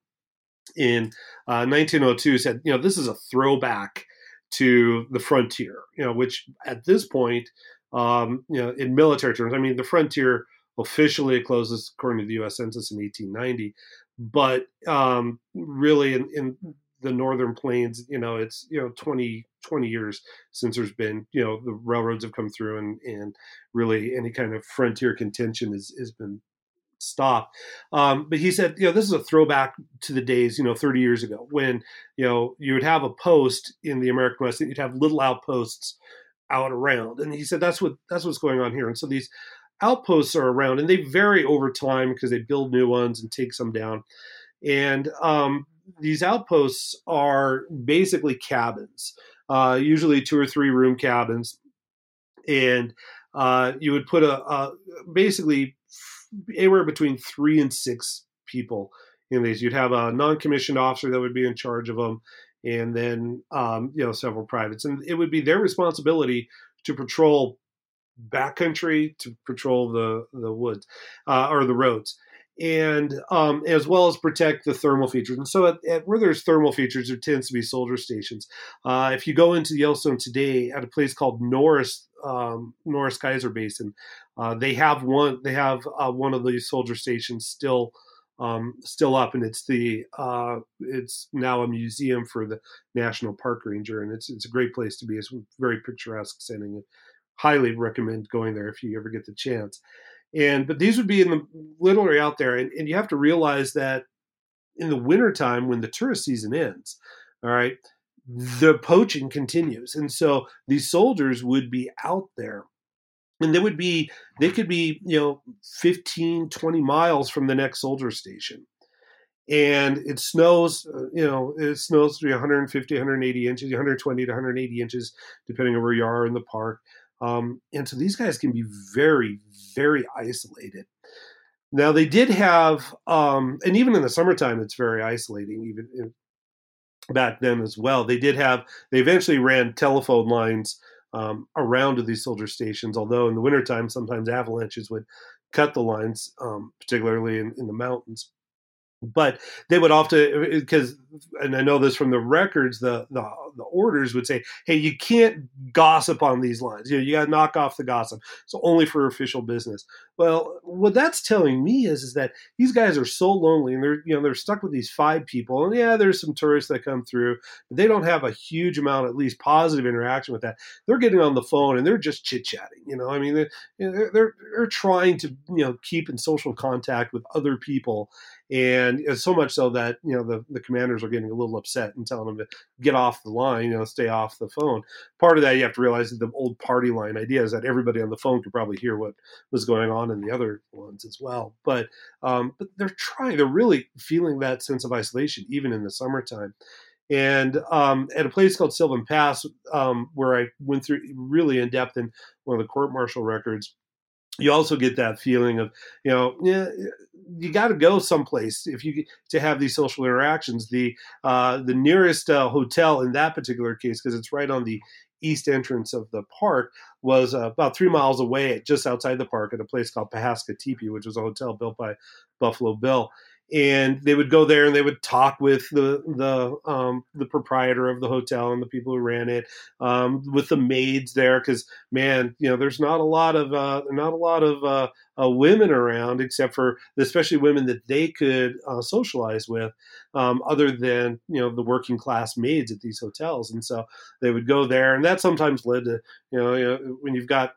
in uh, 1902 said, you know, this is a throwback to the frontier, you know, which at this point, um, you know, in military terms, I mean, the frontier officially closes according to the U.S. Census in 1890, but um, really in, in the northern plains you know it's you know 20 20 years since there's been you know the railroads have come through and and really any kind of frontier contention has, has been stopped um, but he said you know this is a throwback to the days you know 30 years ago when you know you would have a post in the american west and you'd have little outposts out around. And he said that's what that's what's going on here. And so these outposts are around and they vary over time because they build new ones and take some down. And um, these outposts are basically cabins, uh, usually two or three room cabins, and uh, you would put a, a, basically anywhere between three and six people in these. You'd have a non-commissioned officer that would be in charge of them, and then um, you know several privates, and it would be their responsibility to patrol backcountry, to patrol the the woods uh, or the roads and um, as well as protect the thermal features. And so, at, at where there's thermal features, there tends to be soldier stations. Uh, if you go into Yellowstone today, at a place called Norris um, Norris Geyser Basin, uh, they have one. They have uh, one of these soldier stations still. Um, still up, and it's the uh, it's now a museum for the National Park Ranger, and it's it's a great place to be. It's very picturesque setting. Highly recommend going there if you ever get the chance. And but these would be in the literally out there, and, and you have to realize that in the wintertime when the tourist season ends, all right, the poaching continues. And so these soldiers would be out there and they would be they could be you know 15 20 miles from the next soldier station and it snows uh, you know it snows to be 150 180 inches 120 to 180 inches depending on where you are in the park um, and so these guys can be very, very isolated. Now they did have, um, and even in the summertime, it's very isolating. Even back then as well, they did have. They eventually ran telephone lines um, around to these soldier stations. Although in the wintertime, sometimes avalanches would cut the lines, um, particularly in, in the mountains but they would often uh, because and I know this from the records the, the the orders would say hey you can't gossip on these lines. You know you got to knock off the gossip. So only for official business. Well what that's telling me is is that these guys are so lonely and they're you know they're stuck with these five people and yeah there's some tourists that come through but they don't have a huge amount at least positive interaction with that. They're getting on the phone and they're just chit-chatting you know? I mean they're, they're they're trying to you know keep in social contact with other people and so much so that you know the, the commanders are getting a little upset and telling them to get off the line, you know, stay off the phone. Part of that you have to realize that the old party line idea is that everybody on the phone could probably hear what was going on in the other ones as well. But um, but they're trying, they're really feeling that sense of isolation even in the summertime. And um, at a place called Sylvan Pass, um, where I went through really in depth in one of the court martial records, you also get that feeling of you know yeah you got to go someplace if you to have these social interactions. The uh, the nearest uh, hotel in that particular case because it's right on the east entrance of the park was uh, about three miles away just outside the park at a place called Pahaska Teepee which was a hotel built by Buffalo Bill and they would go there and they would talk with the the um, the proprietor of the hotel and the people who ran it, um, with the maids there because man, you know, there's not a lot of uh, not a lot of uh, uh, women around except for especially women that they could uh, socialize with, um, other than you know the working class maids at these hotels, and so they would go there, and that sometimes led to you know, you know when you've got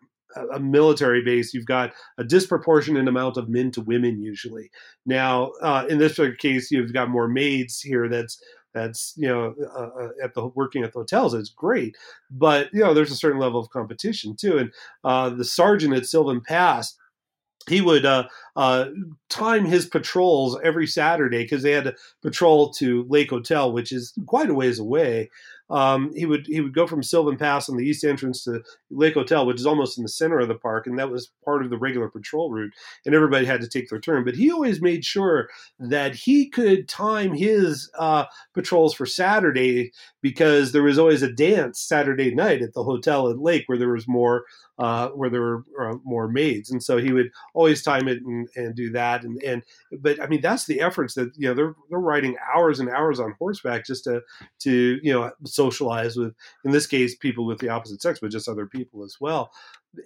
a military base, you've got a disproportionate amount of men to women usually. Now, uh, in this case, you've got more maids here. That's that's you know uh, uh, at the working at the hotels. It's great, but you know there's a certain level of competition too. And uh, the sergeant at Sylvan Pass he would uh, uh, time his patrols every Saturday because they had to patrol to Lake Hotel, which is quite a ways away um, he would he would go from Sylvan Pass on the east entrance to Lake Hotel, which is almost in the center of the park, and that was part of the regular patrol route. And everybody had to take their turn, but he always made sure that he could time his uh, patrols for Saturday because there was always a dance Saturday night at the hotel at Lake where there was more uh, where there were uh, more maids, and so he would always time it and, and do that. And and but I mean that's the efforts that you know they're they're riding hours and hours on horseback just to to you know socialize with in this case people with the opposite sex, but just other people as well.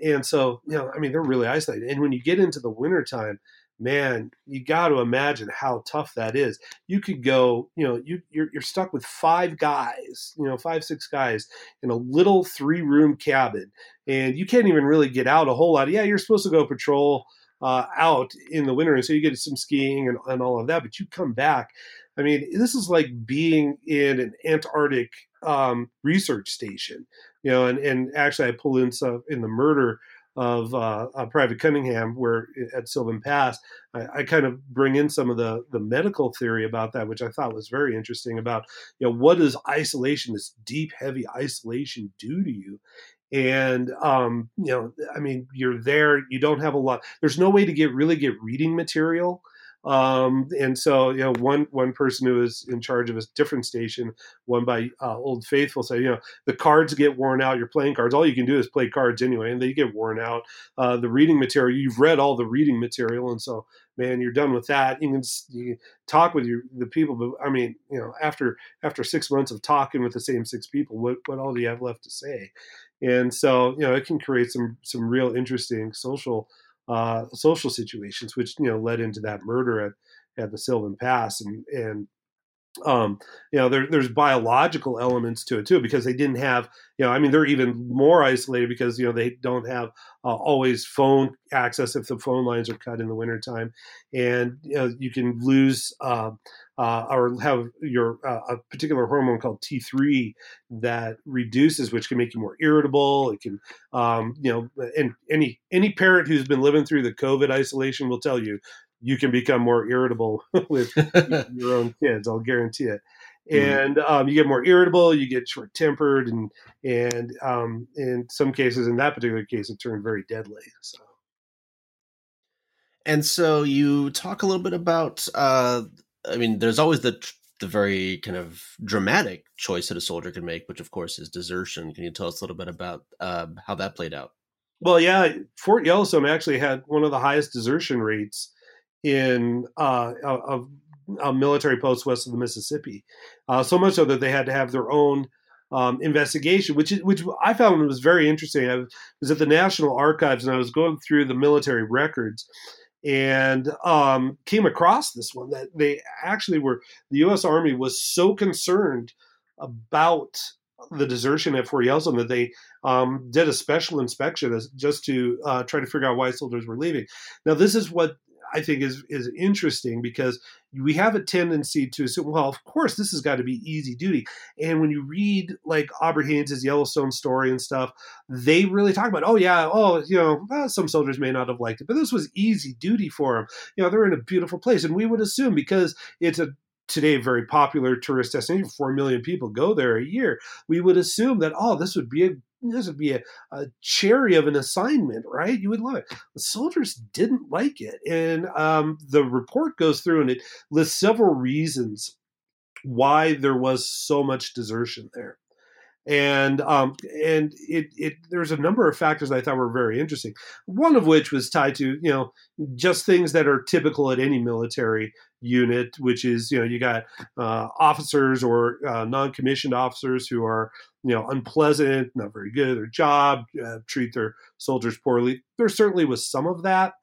And so you know I mean they're really isolated. And when you get into the wintertime, man, you got to imagine how tough that is. You could go, you know, you you're, you're stuck with five guys, you know, five six guys in a little three room cabin, and you can't even really get out a whole lot. Yeah, you're supposed to go patrol uh, out in the winter, and so you get some skiing and, and all of that. But you come back. I mean, this is like being in an Antarctic um, research station, you know. And, and actually, I pull in some in the murder of uh, uh, Private Cunningham, where at Sylvan Pass, I, I, kind of bring in some of the the medical theory about that, which I thought was very interesting. About you know what does isolation, this deep, heavy isolation, do to you? And um, you know, I mean, you're there, you don't have a lot. There's no way to get really get reading material um, and so, you know, one one person who was in charge of a different station, one by uh, Old Faithful, said, you know, the cards get worn out. You're playing cards, all you can do is play cards anyway, and they get worn out. Uh, the reading material, you've read all the reading material, and so man, you're done with that. You can, you can talk with your the people, but I mean, you know, after after six months of talking with the same six people, what what all do you have left to say? And so, you know, it can create some some real interesting social uh, social situations, which you know led into that murder at at the Sylvan Pass, and and um, you know, there, there's biological elements to it too, because they didn't have, you know, I mean, they're even more isolated because, you know, they don't have uh, always phone access if the phone lines are cut in the wintertime. And, you know, you can lose uh, uh, or have your uh, a particular hormone called T3 that reduces, which can make you more irritable. It can, um, you know, and any, any parent who's been living through the COVID isolation will tell you you can become more irritable with your own kids. I'll guarantee it. Mm-hmm. And um, you get more irritable, you get short tempered, and and um, in some cases, in that particular case, it turned very deadly. So. And so you talk a little bit about. Uh, I mean, there's always the the very kind of dramatic choice that a soldier can make, which of course is desertion. Can you tell us a little bit about uh, how that played out? Well, yeah, Fort Yellowstone actually had one of the highest desertion rates in uh, of uh, military post west of the Mississippi. Uh, so much so that they had to have their own um, investigation, which which I found was very interesting. I was at the National Archives and I was going through the military records and um, came across this one that they actually were the U.S. Army was so concerned about the desertion at Fort Yellowstone that they um, did a special inspection as, just to uh, try to figure out why soldiers were leaving. Now, this is what I think is is interesting because we have a tendency to assume, well, of course, this has got to be easy duty. And when you read like Aubrey Haines' Yellowstone story and stuff, they really talk about, oh yeah, oh you know, well, some soldiers may not have liked it, but this was easy duty for them. You know, they're in a beautiful place, and we would assume because it's a today very popular tourist destination, four million people go there a year. We would assume that oh, this would be a this would be a, a, cherry of an assignment, right? You would love it. The soldiers didn't like it. And um, the report goes through and it lists several reasons why there was so much desertion there. And um, and it, it there's a number of factors I thought were very interesting. One of which was tied to you know just things that are typical at any military unit, which is you know you got uh, officers or uh, non-commissioned officers who are you know unpleasant, not very good at their job, uh, treat their soldiers poorly. There certainly was some of that.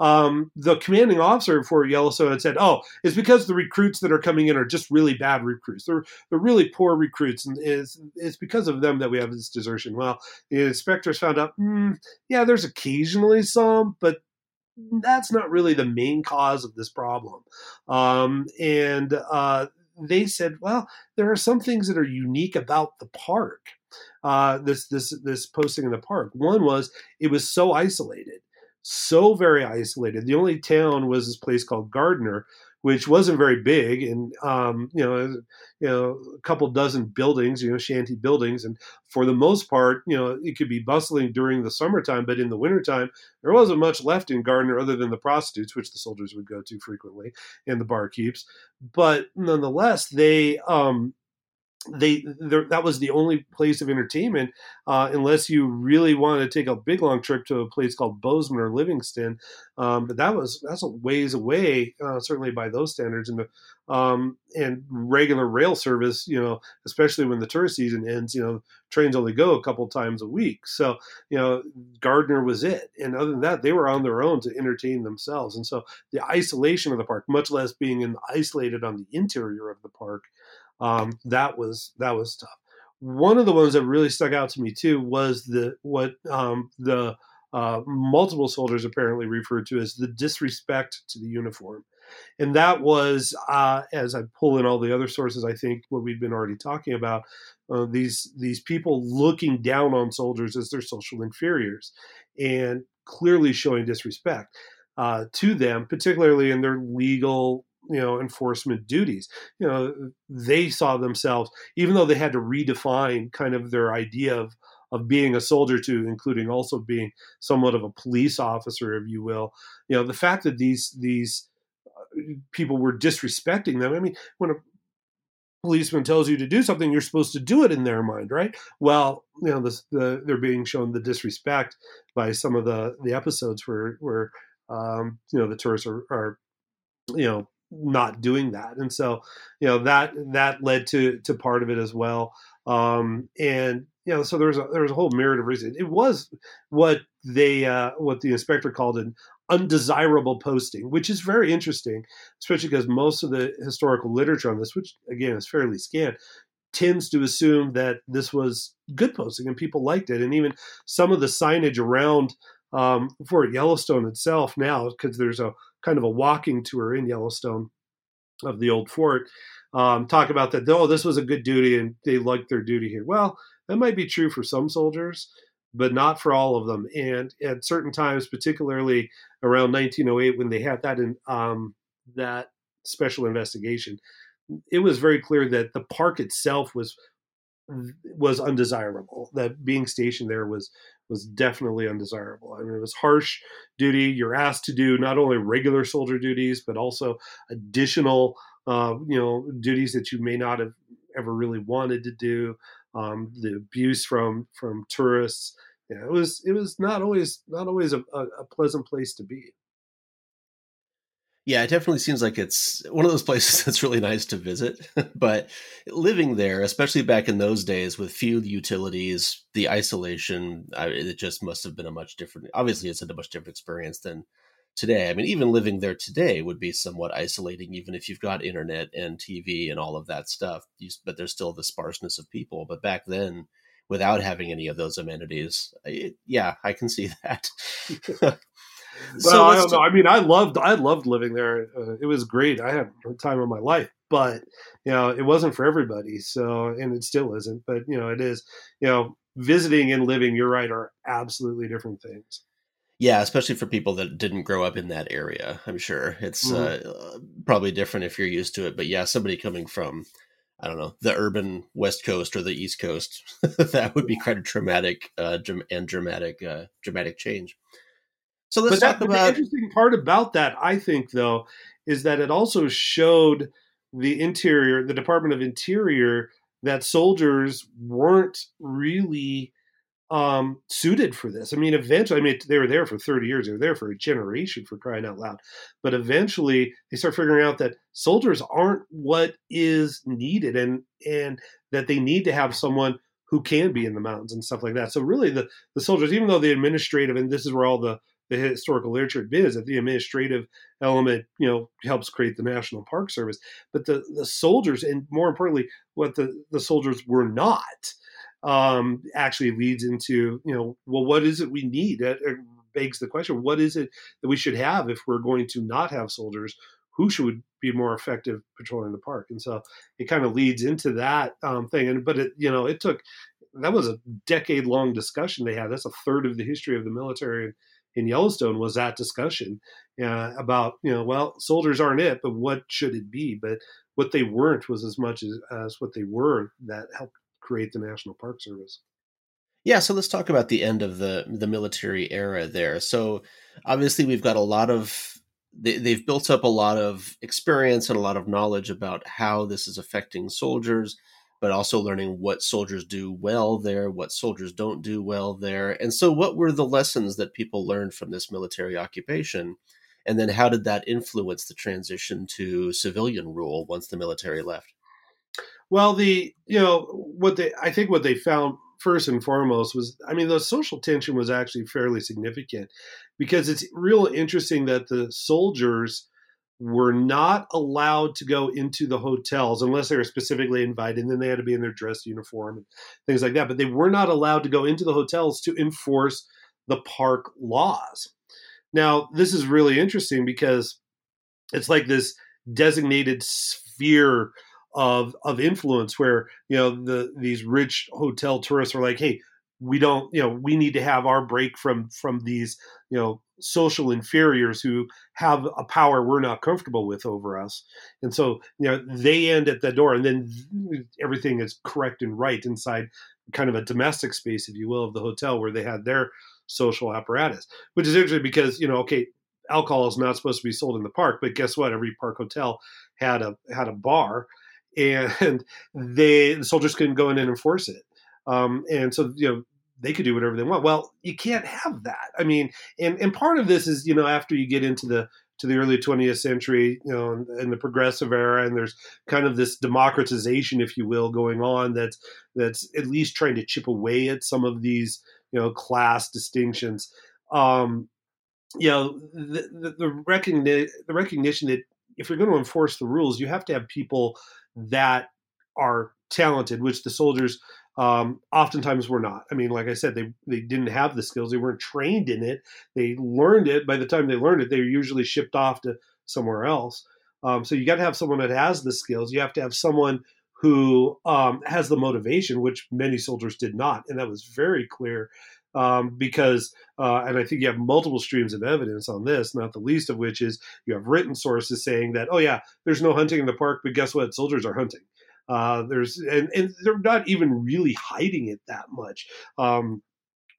Um, the commanding officer for Yellowstone had said, "Oh, it's because the recruits that are coming in are just really bad recruits. They're they're really poor recruits, and it's it's because of them that we have this desertion." Well, the inspectors found out, mm, yeah, there's occasionally some, but that's not really the main cause of this problem. Um, and uh, they said, well, there are some things that are unique about the park. Uh, this this this posting in the park. One was it was so isolated, so very isolated. The only town was this place called Gardiner, which wasn't very big, and um, you know, you know, a couple dozen buildings, you know, shanty buildings, and for the most part, you know, it could be bustling during the summertime, but in the wintertime, there wasn't much left in Gardiner other than the prostitutes, which the soldiers would go to frequently, and the barkeeps. But nonetheless, they um, they that was the only place of entertainment uh, unless you really wanted to take a big long trip to a place called Bozeman or Livingston. Um, but that was that's a ways away, uh, certainly by those standards. And the, um, and regular rail service, you know, especially when the tourist season ends, you know, trains only go a couple times a week. So you know, Gardiner was it. And other than that, they were on their own to entertain themselves. And so the isolation of the park, much less being in, isolated on the interior of the park um, that was that was tough. One of the ones that really stuck out to me too was the what um, the uh, multiple soldiers apparently referred to as the disrespect to the uniform. And that was, uh, as I pull in all the other sources, I think what we've been already talking about, uh, these these people looking down on soldiers as their social inferiors, and clearly showing disrespect uh, to them, particularly in their legal you know enforcement duties. You know they saw themselves even though they had to redefine kind of their idea of of being a soldier to including also being somewhat of a police officer if you will you know the fact that these these uh, people were disrespecting them i mean when a policeman tells you to do something you're supposed to do it in their mind right? Well you know the, they're being shown the disrespect by some of the the episodes where where um, you know the tourists are, are you know not doing that. And so you know that that led to to part of it as well. Um and you know so there's a there was a whole myriad of reasons. It was what they uh what the inspector called an undesirable posting which is very interesting especially because most of the historical literature on this which again is fairly scant tends to assume that this was good posting and people liked it. And even some of the signage around um, for Yellowstone itself now, because there's a kind of a walking tour in Yellowstone of the old fort, um, talk about that. Oh, this was a good duty, and they liked their duty here. Well, that might be true for some soldiers, but not for all of them. And at certain times, particularly around 1908, when they had that in um, that special investigation, it was very clear that the park itself was was undesirable. That being stationed there was was definitely undesirable. I mean, it was harsh duty. You're asked to do not only regular soldier duties, but also additional, uh, you know, duties that you may not have ever really wanted to do. Um, the abuse from from tourists. Yeah, it was it was not always not always a, a pleasant place to be. Yeah, it definitely seems like it's one of those places that's really nice to visit. but living there, especially back in those days with few utilities, the isolation, I, it just must have been a much different, obviously, it's a much different experience than today. I mean, even living there today would be somewhat isolating, even if you've got internet and TV and all of that stuff. You, but there's still the sparseness of people. But back then, without having any of those amenities, it, yeah, I can see that. So I don't know. I mean, I loved I loved living there. Uh, it was great. I had the time of my life, but you know, it wasn't for everybody. So, and it still isn't. But you know, it is. You know, visiting and living. You're right. Are absolutely different things. Yeah, especially for people that didn't grow up in that area. I'm sure it's mm-hmm. uh, probably different if you're used to it. But yeah, somebody coming from I don't know the urban West Coast or the East Coast, that would be quite a traumatic uh, and dramatic uh, dramatic change. So let's but talk that, about the interesting part about that. I think though is that it also showed the interior, the Department of Interior, that soldiers weren't really um, suited for this. I mean, eventually, I mean, they were there for 30 years. They were there for a generation for crying out loud. But eventually, they start figuring out that soldiers aren't what is needed, and and that they need to have someone who can be in the mountains and stuff like that. So really, the the soldiers, even though the administrative, and this is where all the the historical literature is that the administrative element, you know, helps create the National Park Service. But the, the soldiers, and more importantly, what the, the soldiers were not, um, actually leads into, you know, well, what is it we need? That begs the question, what is it that we should have if we're going to not have soldiers? Who should be more effective patrolling the park? And so it kind of leads into that um, thing. And but it, you know, it took that was a decade long discussion they had. That's a third of the history of the military in Yellowstone was that discussion uh, about you know well soldiers aren't it but what should it be but what they weren't was as much as, as what they were that helped create the National Park Service. Yeah, so let's talk about the end of the the military era there. So obviously we've got a lot of they, they've built up a lot of experience and a lot of knowledge about how this is affecting soldiers but also learning what soldiers do well there, what soldiers don't do well there. And so, what were the lessons that people learned from this military occupation? And then, how did that influence the transition to civilian rule once the military left? Well, the you know what they I think what they found first and foremost was I mean the social tension was actually fairly significant because it's real interesting that the soldiers were not allowed to go into the hotels unless they were specifically invited. And then they had to be in their dress uniform and things like that. But they were not allowed to go into the hotels to enforce the park laws. Now, this is really interesting because it's like this designated sphere of of influence where you know the these rich hotel tourists are like, hey, we don't you know we need to have our break from from these you know social inferiors who have a power we're not comfortable with over us. And so, you know, they end at the door and then everything is correct and right inside kind of a domestic space, if you will, of the hotel where they had their social apparatus, which is interesting because, you know, okay, alcohol is not supposed to be sold in the park, but guess what? Every park hotel had a, had a bar and they, the soldiers couldn't go in and enforce it. Um, and so, you know, they could do whatever they want. Well, you can't have that. I mean, and and part of this is you know after you get into the to the early 20th century, you know, in the progressive era, and there's kind of this democratization, if you will, going on that's that's at least trying to chip away at some of these you know class distinctions. Um, you know, the the, the, recogni- the recognition that if you're going to enforce the rules, you have to have people that are talented, which the soldiers um, oftentimes were not. I mean, like I said, they they didn't have the skills. They weren't trained in it. They learned it. By the time they learned it, they were usually shipped off to somewhere else. Um, so you got to have someone that has the skills. You have to have someone who um, has the motivation, which many soldiers did not, and that was very clear. Um, because, uh, and I think you have multiple streams of evidence on this, not the least of which is you have written sources saying that, oh yeah, there's no hunting in the park, but guess what? Soldiers are hunting. Uh, there's and, and they're not even really hiding it that much. Um,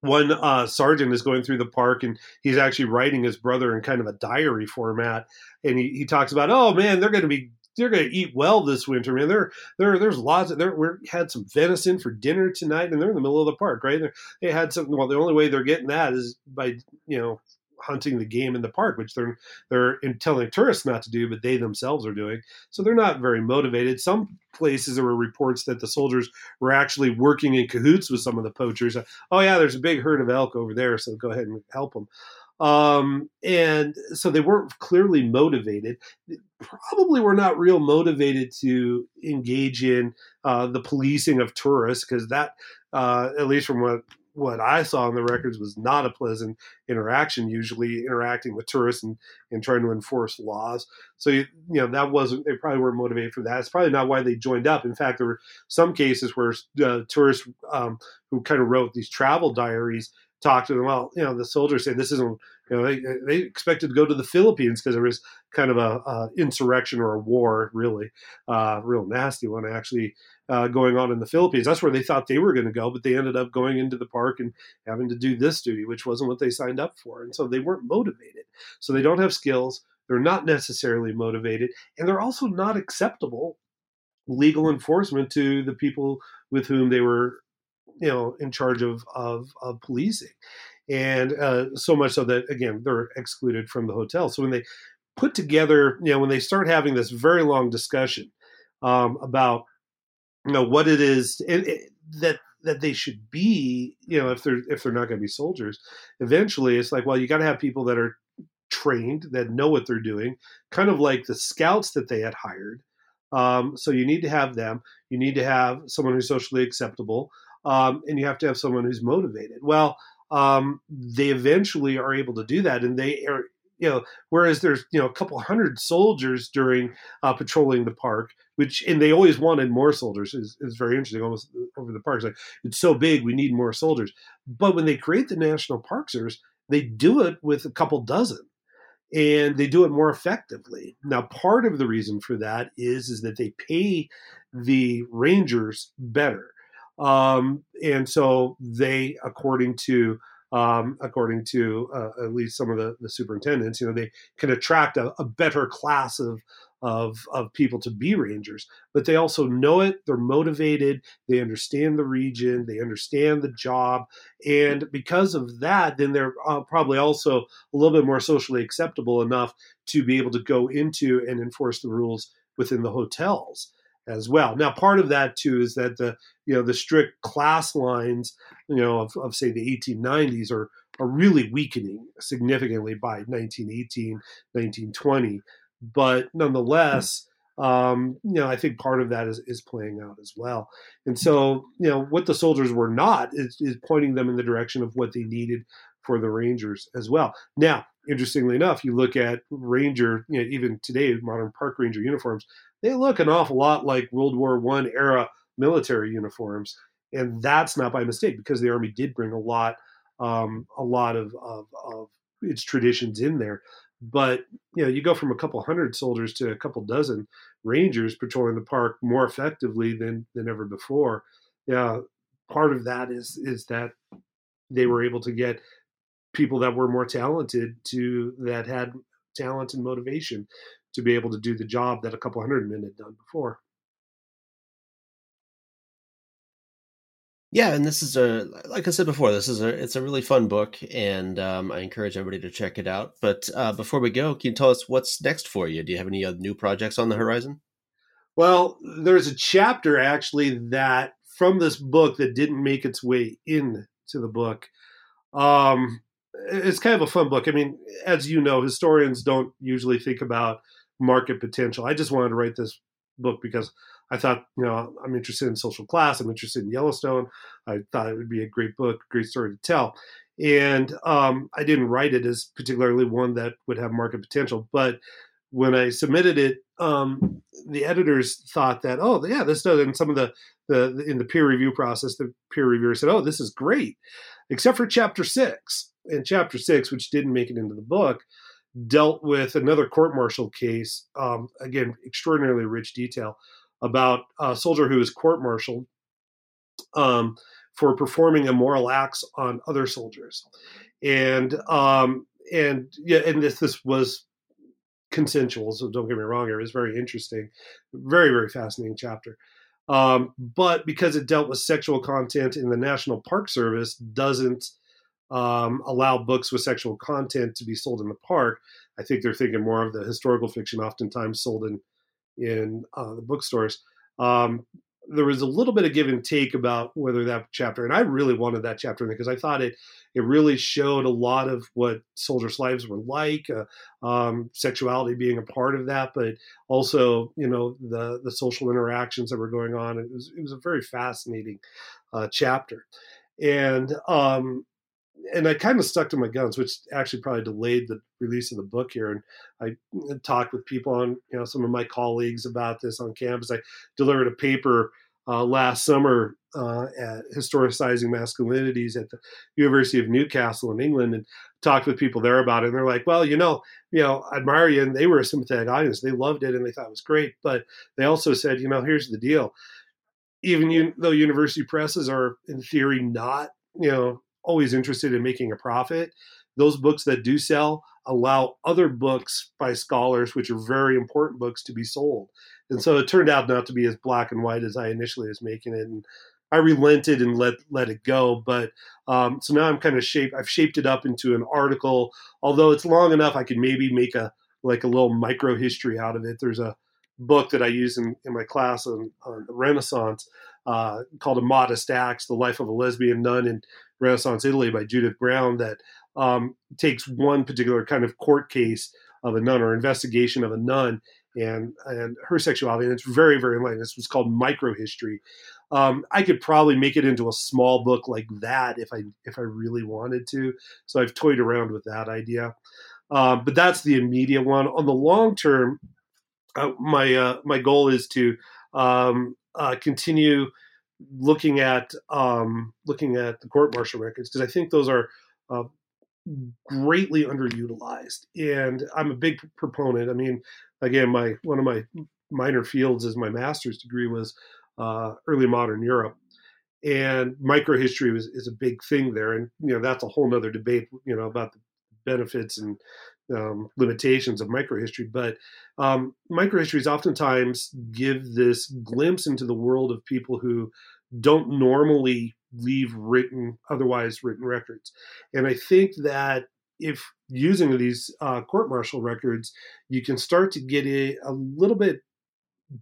one uh, sergeant is going through the park and he's actually writing his brother in kind of a diary format, and he, he talks about, oh man, they're going to be they're going to eat well this winter, man. There, there, there's lots of there. We had some venison for dinner tonight, and they're in the middle of the park, right? They're, they had something. Well, the only way they're getting that is by you know hunting the game in the park, which they're they're telling tourists not to do, but they themselves are doing. So they're not very motivated. Some places there were reports that the soldiers were actually working in cahoots with some of the poachers. Oh yeah, there's a big herd of elk over there, so go ahead and help them. Um, and so they weren't clearly motivated. Probably were not real motivated to engage in uh, the policing of tourists because that, uh, at least from what what I saw in the records was not a pleasant interaction, usually interacting with tourists and, and trying to enforce laws. So, you, you know, that wasn't, they probably weren't motivated for that. It's probably not why they joined up. In fact, there were some cases where uh, tourists um, who kind of wrote these travel diaries talked to them. Well, you know, the soldiers said this isn't, you know, they, they expected to go to the Philippines because there was kind of a, a, insurrection or a war, really, uh, real nasty one actually uh, going on in the Philippines. That's where they thought they were going to go, but they ended up going into the park and having to do this duty, which wasn't what they signed up for. And so they weren't motivated. So they don't have skills. They're not necessarily motivated, and they're also not acceptable legal enforcement to the people with whom they were, you know, in charge of of, of policing. And uh, so much so that again they're excluded from the hotel. So when they put together, you know, when they start having this very long discussion um, about you know what it is it, it, that that they should be you know if they're if they're not going to be soldiers. Eventually it's like well you got to have people that are trained that know what they're doing kind of like the scouts that they had hired. Um, so you need to have them. You need to have someone who's socially acceptable um, and you have to have someone who's motivated. Well um, they eventually are able to do that and they are you know, whereas there's you know a couple hundred soldiers during uh, patrolling the park, which and they always wanted more soldiers. is is very interesting. Almost over the parks, like it's so big, we need more soldiers. But when they create the national park service, they do it with a couple dozen, and they do it more effectively. Now, part of the reason for that is is that they pay the rangers better, um, and so they, according to um, according to uh, at least some of the, the, superintendents. You know, they can attract a, a, better class of, of of people to be rangers, but they also know it. They're motivated. They understand the region. They understand the job, and because of that, then they're uh, probably also a little bit more socially acceptable enough to be able to go into and enforce the rules within the hotels as well. Now, part of that too is that the you know the strict class lines, you know, of, of say the 1890s are are really weakening significantly by 1918, 1920. But nonetheless, um, you know, I think part of that is, is playing out as well. And so, you know, what the soldiers were not is, is pointing them in the direction of what they needed for the Rangers as well. Now, interestingly enough, you look at Ranger, you know, even today, modern park ranger uniforms, they look an awful lot like World War One era military uniforms, and that's not by mistake because the Army did bring a lot, um, a lot of, of, of its traditions in there. But you know, you go from a couple hundred soldiers to a couple dozen Rangers patrolling the park more effectively than than ever before. Yeah, part of that is is that they were able to get people that were more talented to that had talent and motivation to be able to do the job that a couple hundred men had done before. Yeah, and this is a like I said before, this is a it's a really fun book, and um, I encourage everybody to check it out. But uh, before we go, can you tell us what's next for you? Do you have any uh, new projects on the horizon? Well, there's a chapter actually that from this book that didn't make its way into the book. Um, it's kind of a fun book. I mean, as you know, historians don't usually think about market potential. I just wanted to write this book because I thought, you know, I'm interested in social class. I'm interested in Yellowstone. I thought it would be a great book, great story to tell. And um, I didn't write it as particularly one that would have market potential. But when I submitted it, um, the editors thought that, oh, yeah, this does. And some of the, the in the peer review process, the peer reviewer said, oh, this is great, except for chapter six. And chapter six, which didn't make it into the book, dealt with another court martial case. Um, again, extraordinarily rich detail about a soldier who was court-martialed um, for performing immoral acts on other soldiers, and um, and yeah, and this this was consensual. So don't get me wrong; here. it was very interesting, very very fascinating chapter. Um, but because it dealt with sexual content in the National Park Service, doesn't um, allow books with sexual content to be sold in the park. I think they're thinking more of the historical fiction, oftentimes sold in in uh, the bookstores. Um, there was a little bit of give and take about whether that chapter, and I really wanted that chapter because I thought it it really showed a lot of what soldiers' lives were like, uh, um, sexuality being a part of that, but also you know the the social interactions that were going on. It was it was a very fascinating uh, chapter, and um, and I kind of stuck to my guns, which actually probably delayed the release of the book here. And I talked with people on, you know, some of my colleagues about this on campus. I delivered a paper uh, last summer uh, at historicizing masculinities at the University of Newcastle in England, and talked with people there about it. And they're like, "Well, you know, you know, I admire you," and they were a sympathetic audience. They loved it and they thought it was great. But they also said, you know, here's the deal. Even though university presses are in theory not, you know, always interested in making a profit. Those books that do sell allow other books by scholars, which are very important books, to be sold. And so it turned out not to be as black and white as I initially was making it. And I relented and let let it go. But um, so now I'm kind of shaped. I've shaped it up into an article. Although it's long enough, I could maybe make a like a little micro history out of it. There's a book that I use in, in my class on, on the Renaissance uh, called Immodest Acts, The Life of a Lesbian Nun in Renaissance Italy by Judith Brown that um, takes one particular kind of court case of a nun or investigation of a nun and and her sexuality, and it's very very light. This was called microhistory. Um, I could probably make it into a small book like that if I if I really wanted to. So I've toyed around with that idea, uh, but that's the immediate one. On the long term, uh, my uh, my goal is to um, uh, continue looking at um, looking at the court martial records because I think those are uh, greatly underutilized, and I'm a big proponent. I mean, again, my one of my minor fields is my master's degree was uh, early modern Europe, and microhistory was, is a big thing there, and you know that's a whole other debate, you know, about the benefits and um, limitations of microhistory, but um, microhistories oftentimes give this glimpse into the world of people who don't normally leave written, otherwise written records. And I think that if using these uh, court martial records, you can start to get a, a little bit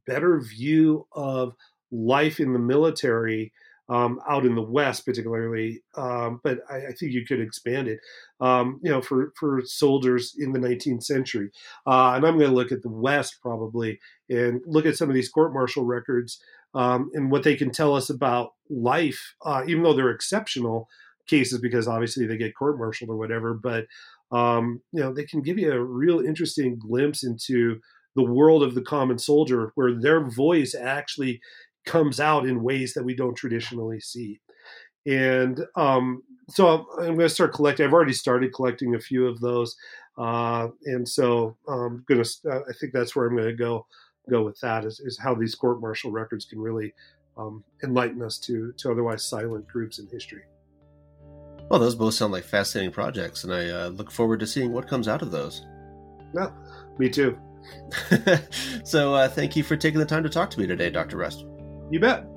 better view of life in the military um, out in the West, particularly. Um, but I, I, think you could expand it, um, you know, for, for soldiers in the 19th century. Uh, and I'm going to look at the West probably and look at some of these court martial records um, and what they can tell us about life, uh, even though they're exceptional cases because obviously they get court martialed or whatever. But um, you know, they can give you a real interesting glimpse into the world of the common soldier, where their voice actually comes out in ways that we don't traditionally see. And um, so I'm, I'm going to start collecting. I've already started collecting a few of those, uh, and so I'm going to. I think that's where I'm going to go go with that. Is, is how these court martial records can really um, enlighten us to to otherwise silent groups in history. Well, those both sound like fascinating projects, and I uh, look forward to seeing what comes out of those. Yeah, me too. so, uh, thank you for taking the time to talk to me today, Dr. Rust. You bet.